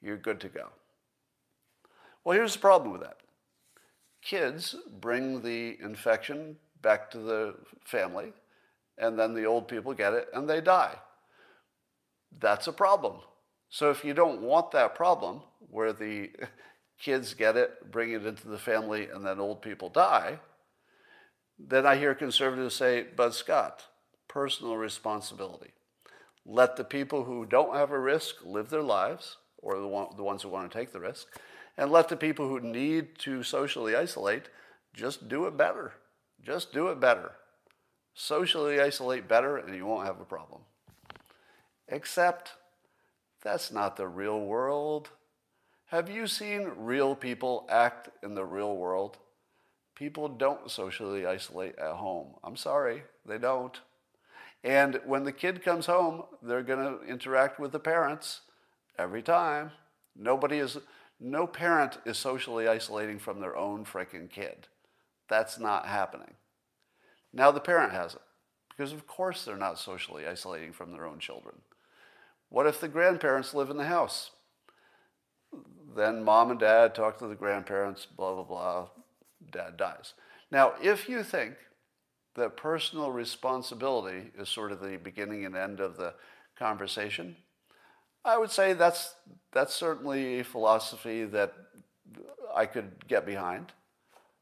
Speaker 1: you're good to go. Well here's the problem with that. Kids bring the infection back to the family and then the old people get it and they die. That's a problem. So if you don't want that problem where the kids get it, bring it into the family, and then old people die, then I hear conservatives say, but Scott, personal responsibility. Let the people who don't have a risk live their lives, or the, one, the ones who want to take the risk, and let the people who need to socially isolate just do it better. Just do it better socially isolate better and you won't have a problem. Except that's not the real world. Have you seen real people act in the real world? People don't socially isolate at home. I'm sorry, they don't. And when the kid comes home, they're going to interact with the parents every time. Nobody is, no parent is socially isolating from their own freaking kid. That's not happening. Now the parent has it, because of course they're not socially isolating from their own children. What if the grandparents live in the house? Then mom and dad talk to the grandparents, blah, blah, blah, dad dies. Now, if you think that personal responsibility is sort of the beginning and end of the conversation, I would say that's, that's certainly a philosophy that I could get behind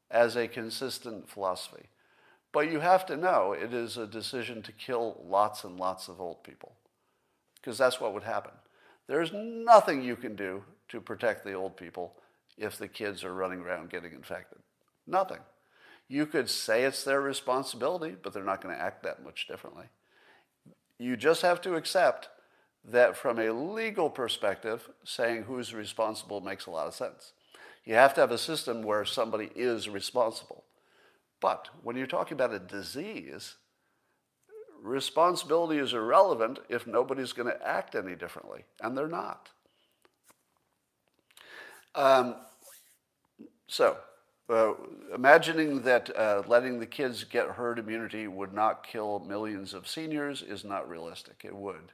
Speaker 1: as a consistent philosophy. But you have to know it is a decision to kill lots and lots of old people, because that's what would happen. There's nothing you can do to protect the old people if the kids are running around getting infected. Nothing. You could say it's their responsibility, but they're not going to act that much differently. You just have to accept that from a legal perspective, saying who's responsible makes a lot of sense. You have to have a system where somebody is responsible. But when you're talking about a disease, responsibility is irrelevant if nobody's going to act any differently, and they're not. Um, so, uh, imagining that uh, letting the kids get herd immunity would not kill millions of seniors is not realistic. It would.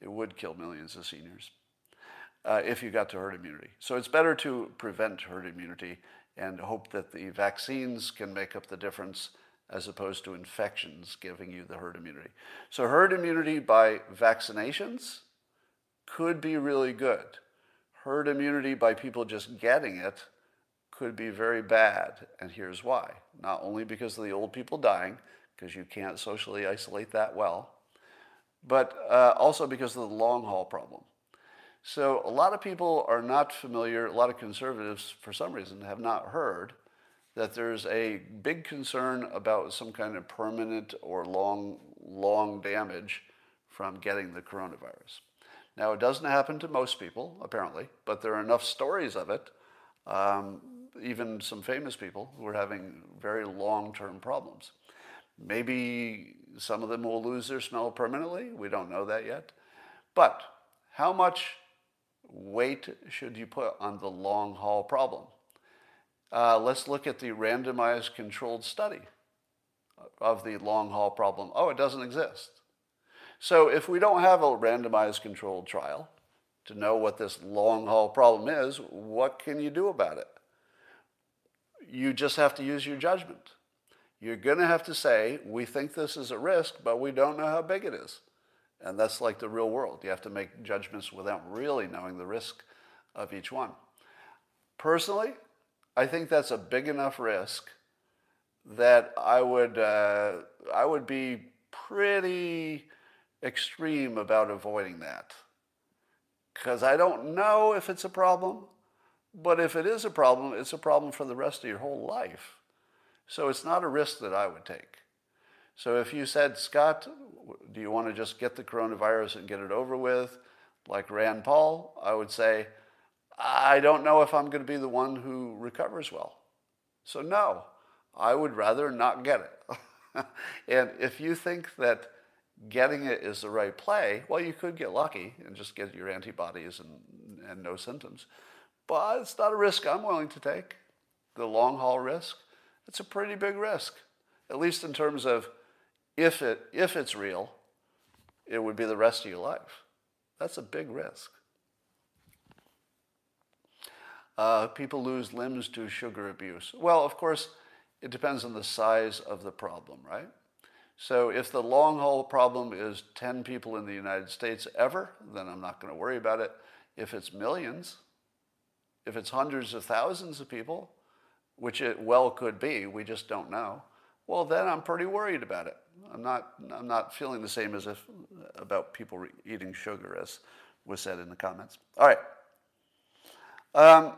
Speaker 1: It would kill millions of seniors uh, if you got to herd immunity. So it's better to prevent herd immunity and hope that the vaccines can make up the difference as opposed to infections giving you the herd immunity. So, herd immunity by vaccinations could be really good. Herd immunity by people just getting it could be very bad, and here's why. Not only because of the old people dying, because you can't socially isolate that well, but uh, also because of the long haul problem. So a lot of people are not familiar, a lot of conservatives, for some reason, have not heard that there's a big concern about some kind of permanent or long, long damage from getting the coronavirus. Now, it doesn't happen to most people, apparently, but there are enough stories of it, um, even some famous people who are having very long term problems. Maybe some of them will lose their smell permanently. We don't know that yet. But how much weight should you put on the long haul problem? Uh, let's look at the randomized controlled study of the long haul problem. Oh, it doesn't exist. So if we don't have a randomized controlled trial to know what this long haul problem is, what can you do about it? You just have to use your judgment. You're going to have to say, we think this is a risk, but we don't know how big it is. And that's like the real world. You have to make judgments without really knowing the risk of each one. Personally, I think that's a big enough risk that I would, uh, I would be pretty extreme about avoiding that. Because I don't know if it's a problem, but if it is a problem, it's a problem for the rest of your whole life. So it's not a risk that I would take. So if you said, Scott, do you want to just get the coronavirus and get it over with, like Rand Paul? I would say, I don't know if I'm going to be the one who recovers well. So, no, I would rather not get it. and if you think that getting it is the right play, well, you could get lucky and just get your antibodies and, and no symptoms. But it's not a risk I'm willing to take. The long haul risk, it's a pretty big risk, at least in terms of if, it, if it's real, it would be the rest of your life. That's a big risk. Uh, people lose limbs to sugar abuse. Well, of course, it depends on the size of the problem, right? So if the long haul problem is 10 people in the United States ever, then I'm not going to worry about it. If it's millions, if it's hundreds of thousands of people, which it well could be, we just don't know, well, then I'm pretty worried about it. I'm not, I'm not feeling the same as if about people eating sugar, as was said in the comments. All right. Um,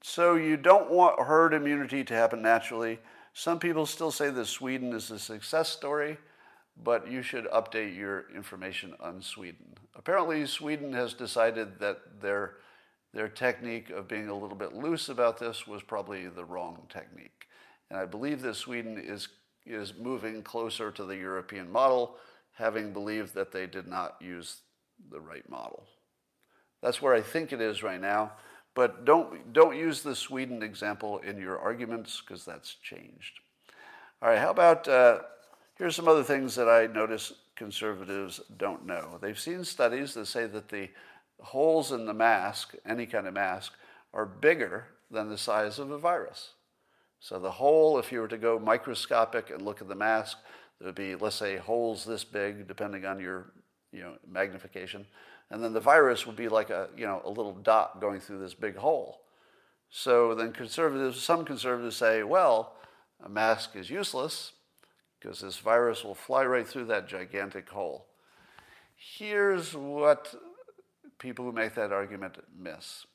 Speaker 1: so you don't want herd immunity to happen naturally. Some people still say that Sweden is a success story, but you should update your information on Sweden. Apparently, Sweden has decided that their, their technique of being a little bit loose about this was probably the wrong technique. And I believe that Sweden is is moving closer to the European model, having believed that they did not use the right model. That's where I think it is right now. But don't, don't use the Sweden example in your arguments because that's changed. All right, how about uh, here's some other things that I notice conservatives don't know. They've seen studies that say that the holes in the mask, any kind of mask, are bigger than the size of a virus. So the hole, if you were to go microscopic and look at the mask, there'd be, let's say, holes this big, depending on your you know, magnification. And then the virus would be like a, you know, a little dot going through this big hole. So then conservatives, some conservatives say, well, a mask is useless because this virus will fly right through that gigantic hole. Here's what people who make that argument miss.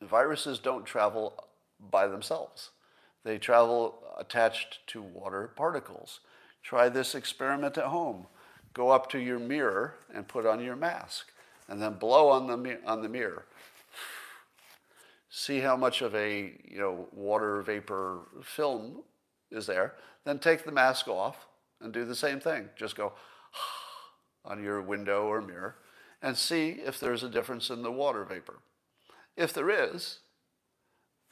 Speaker 1: Viruses don't travel by themselves. They travel attached to water particles. Try this experiment at home. Go up to your mirror and put on your mask, and then blow on the, on the mirror. See how much of a you know, water vapor film is there. Then take the mask off and do the same thing. Just go on your window or mirror and see if there's a difference in the water vapor. If there is,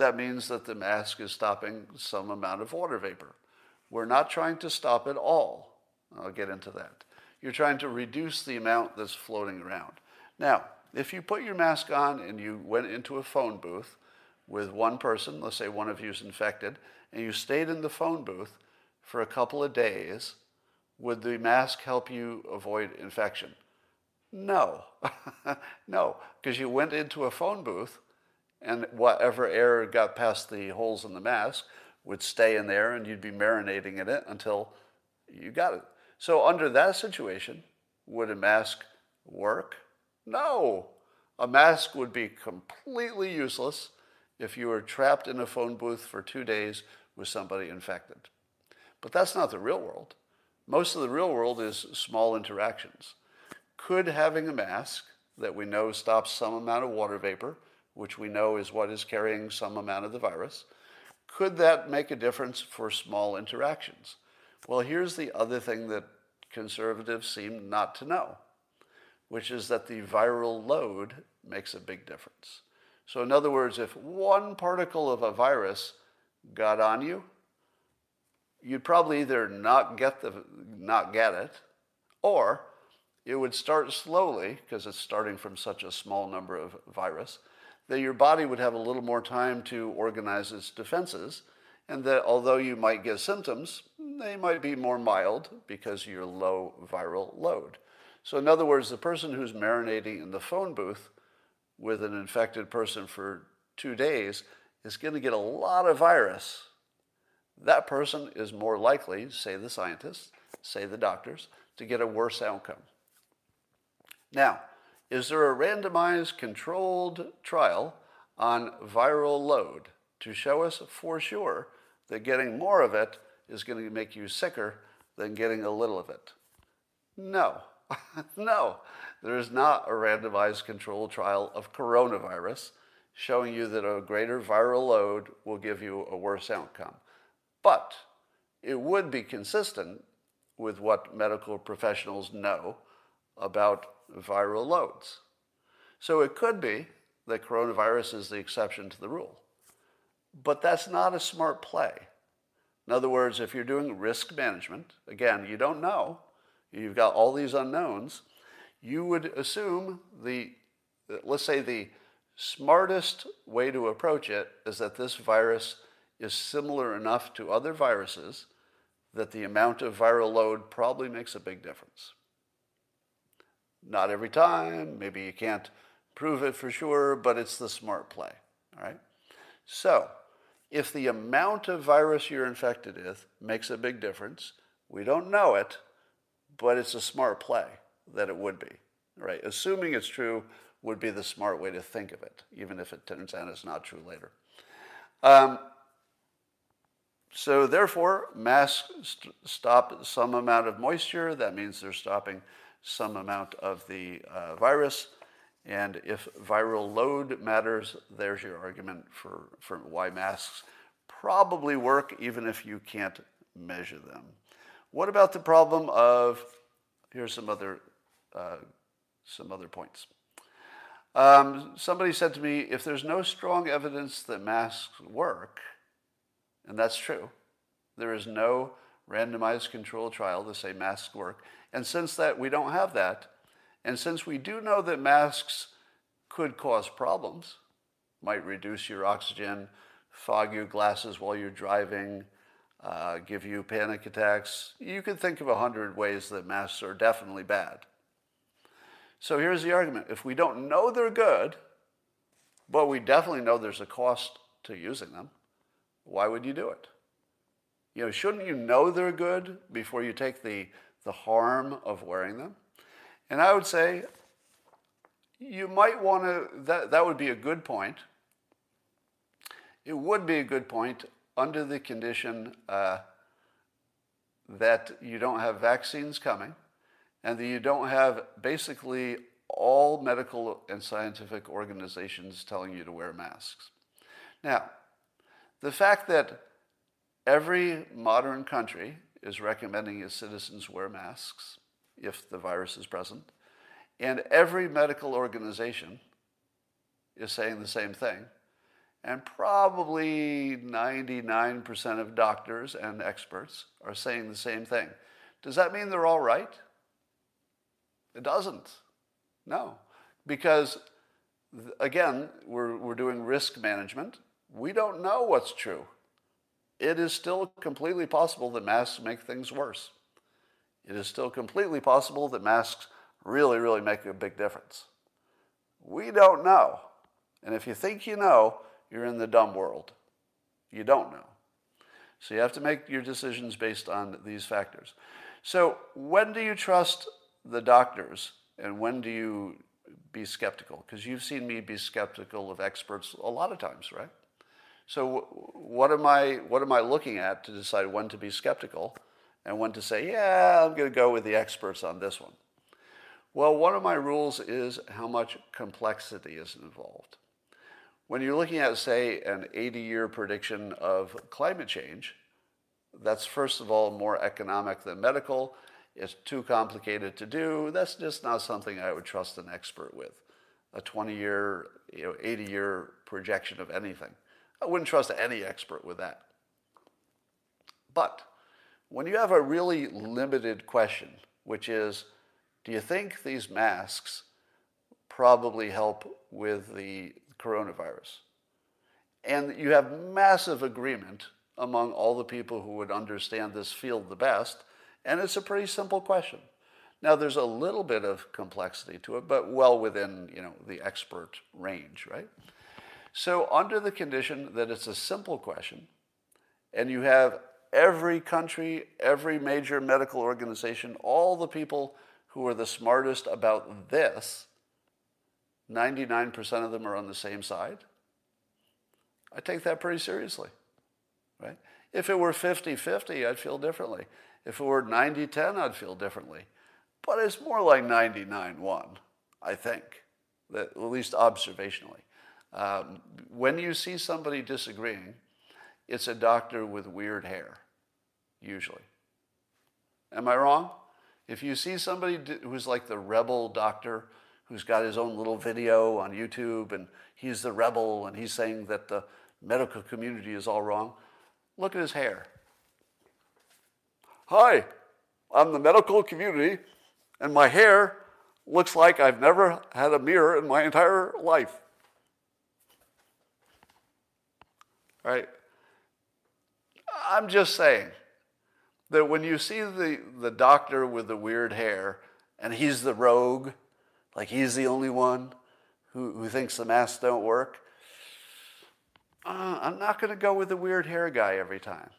Speaker 1: that means that the mask is stopping some amount of water vapor. We're not trying to stop it all. I'll get into that. You're trying to reduce the amount that's floating around. Now, if you put your mask on and you went into a phone booth with one person, let's say one of you is infected, and you stayed in the phone booth for a couple of days, would the mask help you avoid infection? No. no, because you went into a phone booth and whatever air got past the holes in the mask would stay in there and you'd be marinating in it until you got it. So, under that situation, would a mask work? No. A mask would be completely useless if you were trapped in a phone booth for two days with somebody infected. But that's not the real world. Most of the real world is small interactions. Could having a mask that we know stops some amount of water vapor, which we know is what is carrying some amount of the virus, could that make a difference for small interactions? Well, here's the other thing that conservatives seem not to know, which is that the viral load makes a big difference. So, in other words, if one particle of a virus got on you, you'd probably either not get the not get it, or it would start slowly because it's starting from such a small number of virus that your body would have a little more time to organize its defenses, and that although you might get symptoms, they might be more mild because you're low viral load. So, in other words, the person who's marinating in the phone booth with an infected person for two days is going to get a lot of virus. That person is more likely, say the scientists, say the doctors, to get a worse outcome. Now, is there a randomized controlled trial on viral load to show us for sure that getting more of it is going to make you sicker than getting a little of it? No, no, there is not a randomized controlled trial of coronavirus showing you that a greater viral load will give you a worse outcome. But it would be consistent with what medical professionals know about viral loads. So it could be that coronavirus is the exception to the rule. But that's not a smart play. In other words, if you're doing risk management, again, you don't know, you've got all these unknowns, you would assume the, let's say, the smartest way to approach it is that this virus is similar enough to other viruses that the amount of viral load probably makes a big difference. Not every time, maybe you can't prove it for sure, but it's the smart play. All right? So, if the amount of virus you're infected with makes a big difference, we don't know it, but it's a smart play that it would be. Right? Assuming it's true would be the smart way to think of it, even if it turns out it's not true later. Um, so therefore, masks st- stop some amount of moisture. That means they're stopping some amount of the uh, virus. And if viral load matters, there's your argument for, for why masks probably work even if you can't measure them. What about the problem of, here's some other, uh, some other points. Um, somebody said to me, if there's no strong evidence that masks work, and that's true, there is no randomized controlled trial to say masks work. And since that we don't have that, and since we do know that masks could cause problems, might reduce your oxygen, fog your glasses while you're driving, uh, give you panic attacks, you could think of a hundred ways that masks are definitely bad. So here's the argument if we don't know they're good, but we definitely know there's a cost to using them, why would you do it? You know, shouldn't you know they're good before you take the, the harm of wearing them? And I would say you might want to, that, that would be a good point. It would be a good point under the condition uh, that you don't have vaccines coming and that you don't have basically all medical and scientific organizations telling you to wear masks. Now, the fact that Every modern country is recommending its citizens wear masks if the virus is present, and every medical organization is saying the same thing. And probably 99% of doctors and experts are saying the same thing. Does that mean they're all right? It doesn't. No. Because, again, we're, we're doing risk management. We don't know what's true it is still completely possible that masks make things worse. It is still completely possible that masks really, really make a big difference. We don't know. And if you think you know, you're in the dumb world. You don't know. So you have to make your decisions based on these factors. So when do you trust the doctors and when do you be skeptical because you've seen me be skeptical of experts a lot of times, right? So what am I what am I looking at to decide when to be skeptical and when to say, yeah, I'm going to go with the experts on this one? Well, one of my rules is how much complexity is involved. When you're looking at, say, an 80 year prediction of climate change, that's first of all more economic than medical. It's too complicated to do. That's just not something I would trust an expert with. A 20 year, you know, 80 year projection of anything. I wouldn't trust any expert with that. But when you have a really limited question, which is, do you think these masks probably help with the coronavirus? And you have massive agreement among all the people who would understand this field the best, and it's a pretty simple question. Now there's a little bit of complexity to it, but well within you know the expert range, right? So under the condition that it's a simple question, and you have every country, every major medical organization, all the people who are the smartest about this, 99% of them are on the same side. I take that pretty seriously, right? If it were 50 50, I'd feel differently. If it were 90 10, I'd feel differently. But it's more like 99 1, I think, at least observationally. Um, when you see somebody disagreeing, it's a doctor with weird hair, usually. Am I wrong? If you see somebody who's like the rebel doctor who's got his own little video on YouTube and he's the rebel and he's saying that the medical community is all wrong, look at his hair. Hi, I'm the medical community and my hair looks like I've never had a mirror in my entire life. Right? I'm just saying that when you see the, the doctor with the weird hair and he's the rogue, like he's the only one who, who thinks the masks don't work, uh, I'm not going to go with the weird hair guy every time.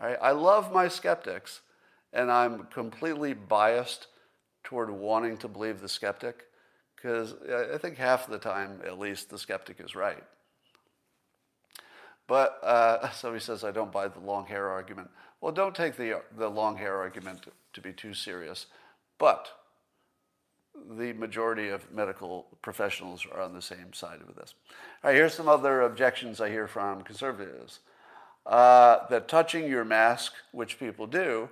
Speaker 1: All right? I love my skeptics, and I'm completely biased toward wanting to believe the skeptic because I think half the time, at least, the skeptic is right. But uh, somebody says, I don't buy the long hair argument. Well, don't take the, the long hair argument to be too serious. But the majority of medical professionals are on the same side of this. All right, here's some other objections I hear from conservatives. Uh, that touching your mask, which people do,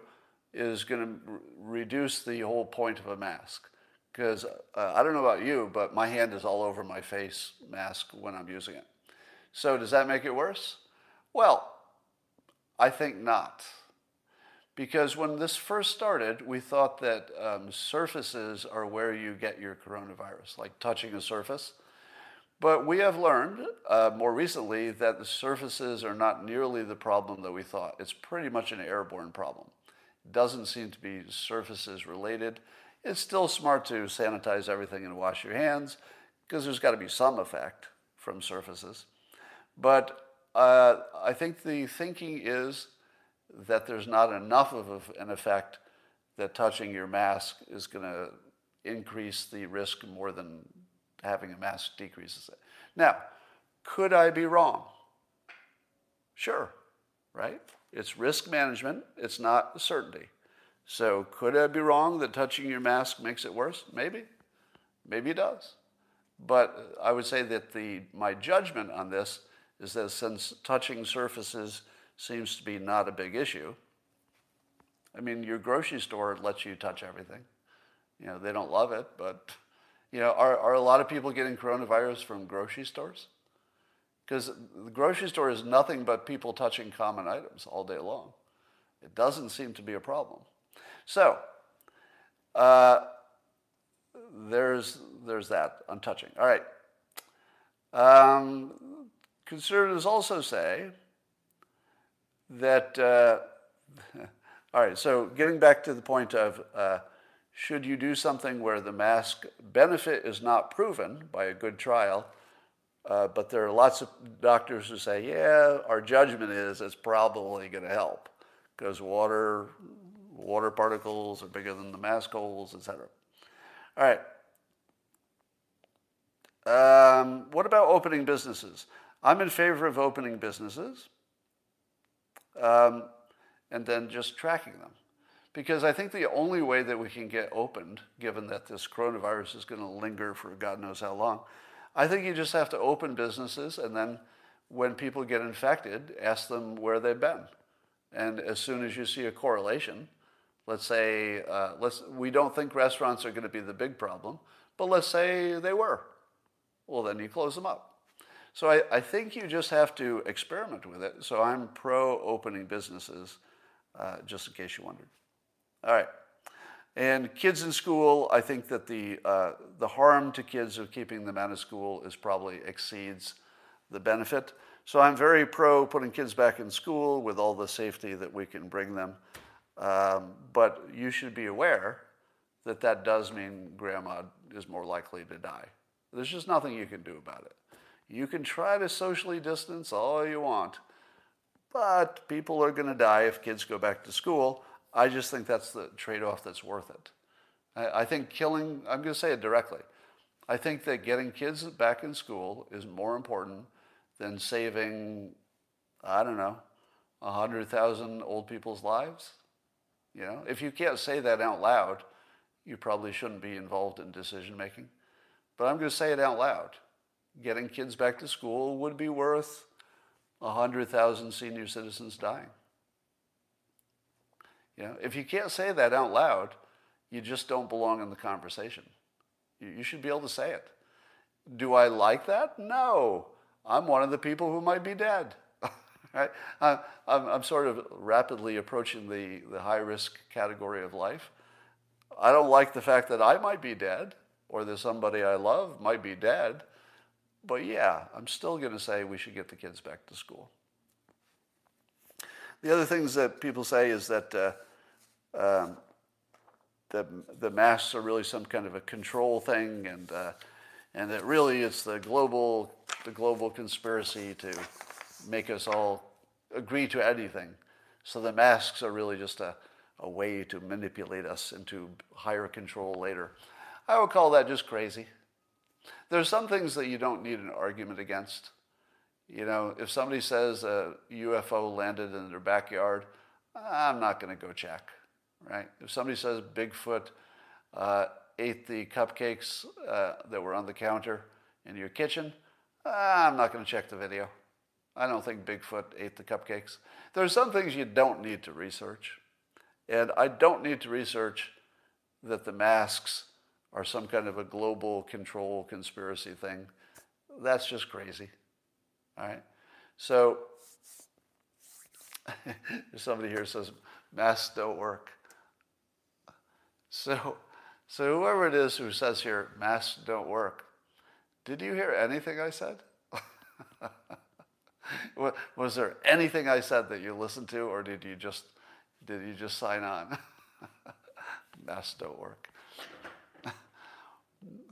Speaker 1: is going to r- reduce the whole point of a mask. Because uh, I don't know about you, but my hand is all over my face mask when I'm using it. So does that make it worse? Well, I think not. Because when this first started, we thought that um, surfaces are where you get your coronavirus, like touching a surface. But we have learned uh, more recently that the surfaces are not nearly the problem that we thought. It's pretty much an airborne problem. It doesn't seem to be surfaces related. It's still smart to sanitize everything and wash your hands because there's got to be some effect from surfaces. But uh, I think the thinking is that there's not enough of an effect that touching your mask is going to increase the risk more than having a mask decreases it. Now, could I be wrong? Sure, right? It's risk management, it's not certainty. So, could I be wrong that touching your mask makes it worse? Maybe. Maybe it does. But I would say that the, my judgment on this is that since touching surfaces seems to be not a big issue, I mean, your grocery store lets you touch everything. You know, they don't love it, but, you know, are, are a lot of people getting coronavirus from grocery stores? Because the grocery store is nothing but people touching common items all day long. It doesn't seem to be a problem. So, uh, there's, there's that on touching. All right. Um, Conservatives also say that, uh, all right, so getting back to the point of uh, should you do something where the mask benefit is not proven by a good trial, uh, but there are lots of doctors who say, yeah, our judgment is it's probably going to help because water, water particles are bigger than the mask holes, etc. All right. Um, what about opening businesses? I'm in favor of opening businesses um, and then just tracking them. Because I think the only way that we can get opened, given that this coronavirus is going to linger for God knows how long, I think you just have to open businesses and then when people get infected, ask them where they've been. And as soon as you see a correlation, let's say uh, let's, we don't think restaurants are going to be the big problem, but let's say they were. Well, then you close them up. So I, I think you just have to experiment with it. So I'm pro opening businesses, uh, just in case you wondered. All right. And kids in school, I think that the, uh, the harm to kids of keeping them out of school is probably exceeds the benefit. So I'm very pro putting kids back in school with all the safety that we can bring them. Um, but you should be aware that that does mean grandma is more likely to die. There's just nothing you can do about it. You can try to socially distance all you want, but people are going to die if kids go back to school. I just think that's the trade off that's worth it. I, I think killing, I'm going to say it directly, I think that getting kids back in school is more important than saving, I don't know, 100,000 old people's lives. You know, if you can't say that out loud, you probably shouldn't be involved in decision making. But I'm going to say it out loud. Getting kids back to school would be worth 100,000 senior citizens dying. You know, if you can't say that out loud, you just don't belong in the conversation. You, should be able to say it. Do I like that? No. I'm one of the people who might be dead. right? I'm, I'm, sort of rapidly approaching the, the high risk category of life. I don't like the fact that I might be dead or that somebody I love might be dead. But yeah, I'm still going to say we should get the kids back to school. The other things that people say is that uh, um, the, the masks are really some kind of a control thing, and, uh, and that really it's the global, the global conspiracy to make us all agree to anything. So the masks are really just a, a way to manipulate us into higher control later. I would call that just crazy. There's some things that you don't need an argument against. You know, if somebody says a UFO landed in their backyard, I'm not going to go check, right? If somebody says Bigfoot uh, ate the cupcakes uh, that were on the counter in your kitchen, I'm not going to check the video. I don't think Bigfoot ate the cupcakes. There are some things you don't need to research. And I don't need to research that the masks are some kind of a global control conspiracy thing. That's just crazy. All right. So somebody here says masks don't work. So, so whoever it is who says here masks don't work, did you hear anything I said? Was there anything I said that you listened to, or did you just did you just sign on? masks don't work.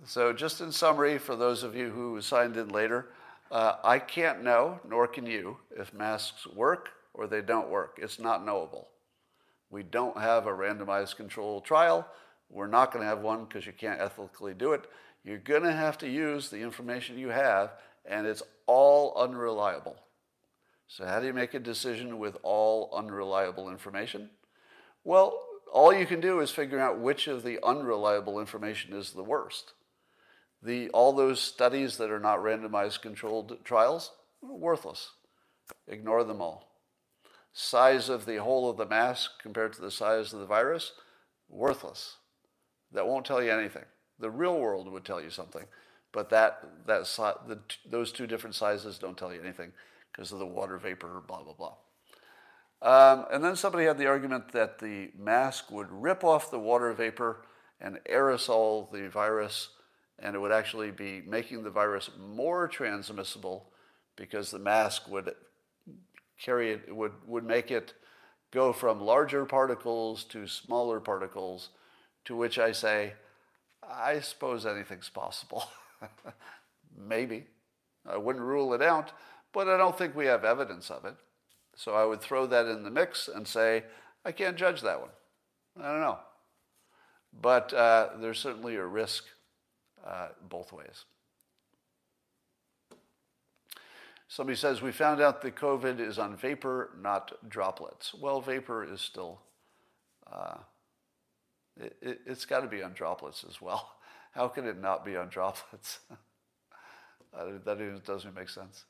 Speaker 1: So, just in summary, for those of you who signed in later, uh, I can't know, nor can you, if masks work or they don't work. It's not knowable. We don't have a randomized controlled trial. We're not going to have one because you can't ethically do it. You're going to have to use the information you have, and it's all unreliable. So, how do you make a decision with all unreliable information? Well, all you can do is figure out which of the unreliable information is the worst. The, all those studies that are not randomized controlled trials, worthless. Ignore them all. Size of the hole of the mask compared to the size of the virus, worthless. That won't tell you anything. The real world would tell you something, but that, that the, those two different sizes don't tell you anything because of the water vapor, blah, blah, blah. Um, and then somebody had the argument that the mask would rip off the water vapor and aerosol the virus and it would actually be making the virus more transmissible because the mask would carry it, would, would make it go from larger particles to smaller particles, to which I say, I suppose anything's possible. Maybe. I wouldn't rule it out, but I don't think we have evidence of it. So I would throw that in the mix and say, I can't judge that one. I don't know. But uh, there's certainly a risk uh, both ways. Somebody says, we found out that COVID is on vapor, not droplets. Well, vapor is still, uh, it, it's got to be on droplets as well. How can it not be on droplets? that even doesn't make sense.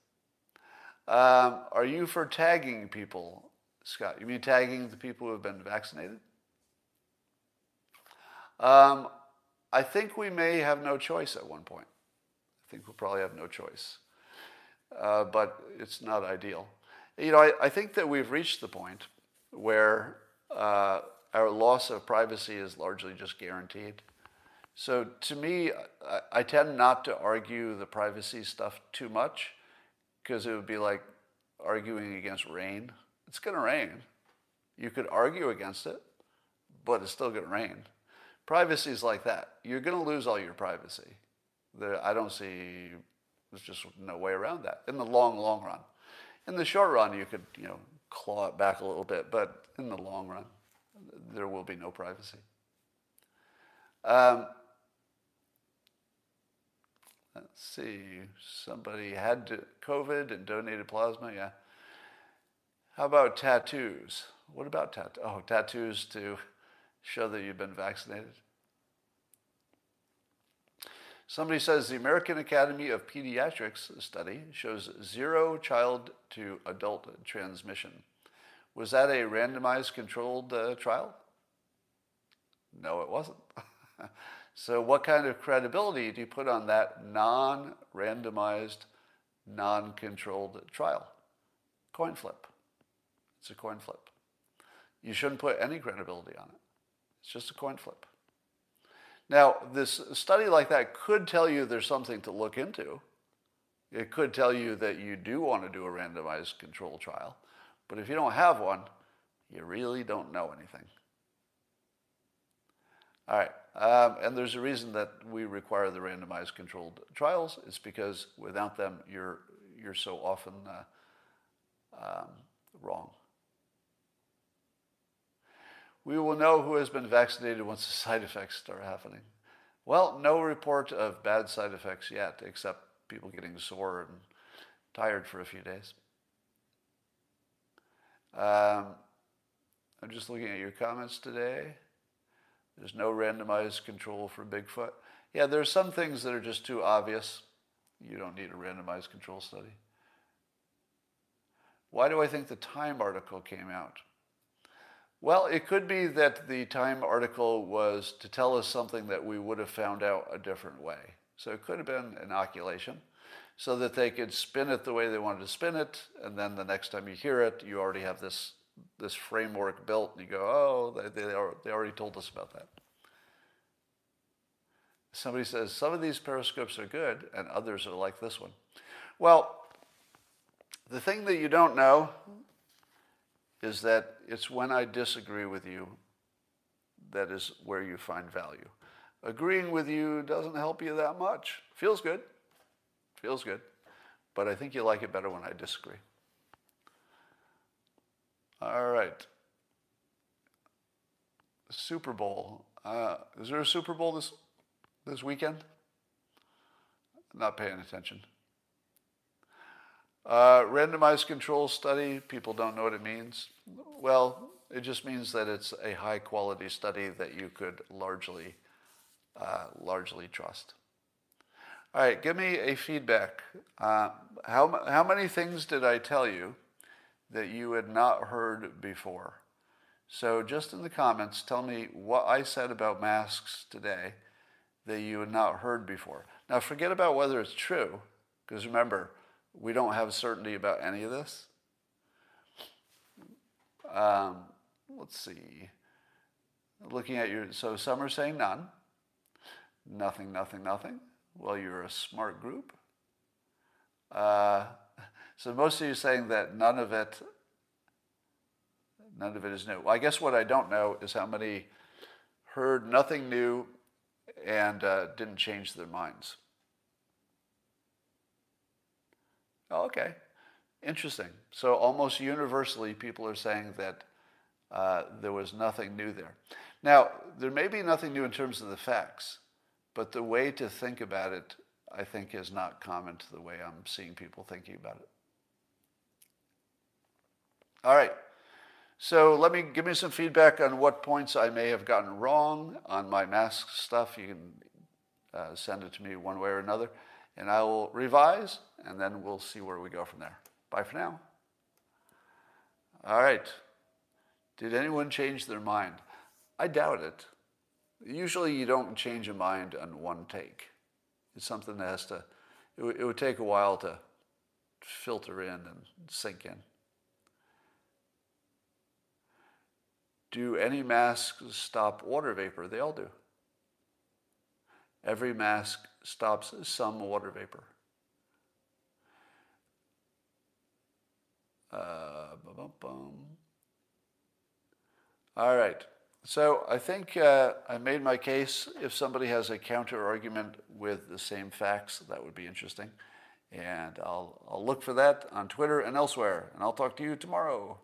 Speaker 1: Um, are you for tagging people, Scott? You mean tagging the people who have been vaccinated? Um, I think we may have no choice at one point. I think we'll probably have no choice. Uh, but it's not ideal. You know, I, I, think that we've reached the point where uh, our loss of privacy is largely just guaranteed. So to me, I, I tend not to argue the privacy stuff too much because it would be like arguing against rain. It's going to rain. You could argue against it, but it's still going to rain. Privacy is like that. You're going to lose all your privacy. I don't see, there's just no way around that in the long, long run. In the short run, you could, you know, claw it back a little bit, but in the long run, there will be no privacy. Um, let's see, somebody had COVID and donated plasma, yeah. How about tattoos? What about tattoos? Oh, tattoos to show that you've been vaccinated. Somebody says the American Academy of Pediatrics study shows zero child to adult transmission. Was that a randomized controlled uh, trial? No, it wasn't. so, what kind of credibility do you put on that non randomized, non controlled trial? Coin flip. It's a coin flip. You shouldn't put any credibility on it. It's just a coin flip. Now, this study like that could tell you there's something to look into. It could tell you that you do want to do a randomized control trial. But if you don't have one, you really don't know anything. All right. Um, and there's a reason that we require the randomized controlled trials. It's because without them, you're, you're so often uh, um, wrong. We will know who has been vaccinated once the side effects start happening. Well, no report of bad side effects yet, except people getting sore and tired for a few days. Um, I'm just looking at your comments today. There's no randomized control for Bigfoot. Yeah, there's some things that are just too obvious. You don't need a randomized control study. Why do I think the Time article came out? Well, it could be that the Time article was to tell us something that we would have found out a different way. So it could have been an inoculation so that they could spin it the way they wanted to spin it. And then the next time you hear it, you already have this, this framework built and you go, oh, they, they, they already told us about that. Somebody says, some of these periscopes are good and others are like this one. Well, the thing that you don't know is that it's when I disagree with you that is where you find value. Agreeing with you doesn't help you that much. Feels good. Feels good. But I think you like it better when I disagree. All right. Super Bowl. Uh, is there a Super Bowl this this weekend? not paying attention. Uh, randomized control study, people don't know what it means. Well, it just means that it's a high quality study that you could largely, uh, largely trust. All right, give me a feedback. Uh, how, how many things did I tell you that you had not heard before? So, just in the comments, tell me what I said about masks today that you had not heard before. Now, forget about whether it's true, because remember, we don't have certainty about any of this. Um, let's see. Looking at your, so some are saying none. Nothing, nothing, nothing. Well, you're a smart group. Uh, so most of you saying that none of it, none of it is new. Well, I guess what I don't know is how many heard nothing new and uh, didn't change their minds. Oh, okay. Interesting. So almost universally, people are saying that uh, there was nothing new there. Now, there may be nothing new in terms of the facts, but the way to think about it, I think, is not common to the way I'm seeing people thinking about it. All right. So let me give me some feedback on what points I may have gotten wrong on my mask stuff. You can uh, send it to me one way or another, and I will revise, and then we'll see where we go from there. Bye for now. All right. Did anyone change their mind? I doubt it. Usually you don't change a mind on one take. It's something that has to, it, w- it would take a while to filter in and sink in. Do any masks stop water vapor? They all do. Every mask stops some water vapor. Uh. All right. So I think uh, I made my case. If somebody has a counter argument with the same facts, that would be interesting. And I'll, I'll look for that on Twitter and elsewhere. And I'll talk to you tomorrow.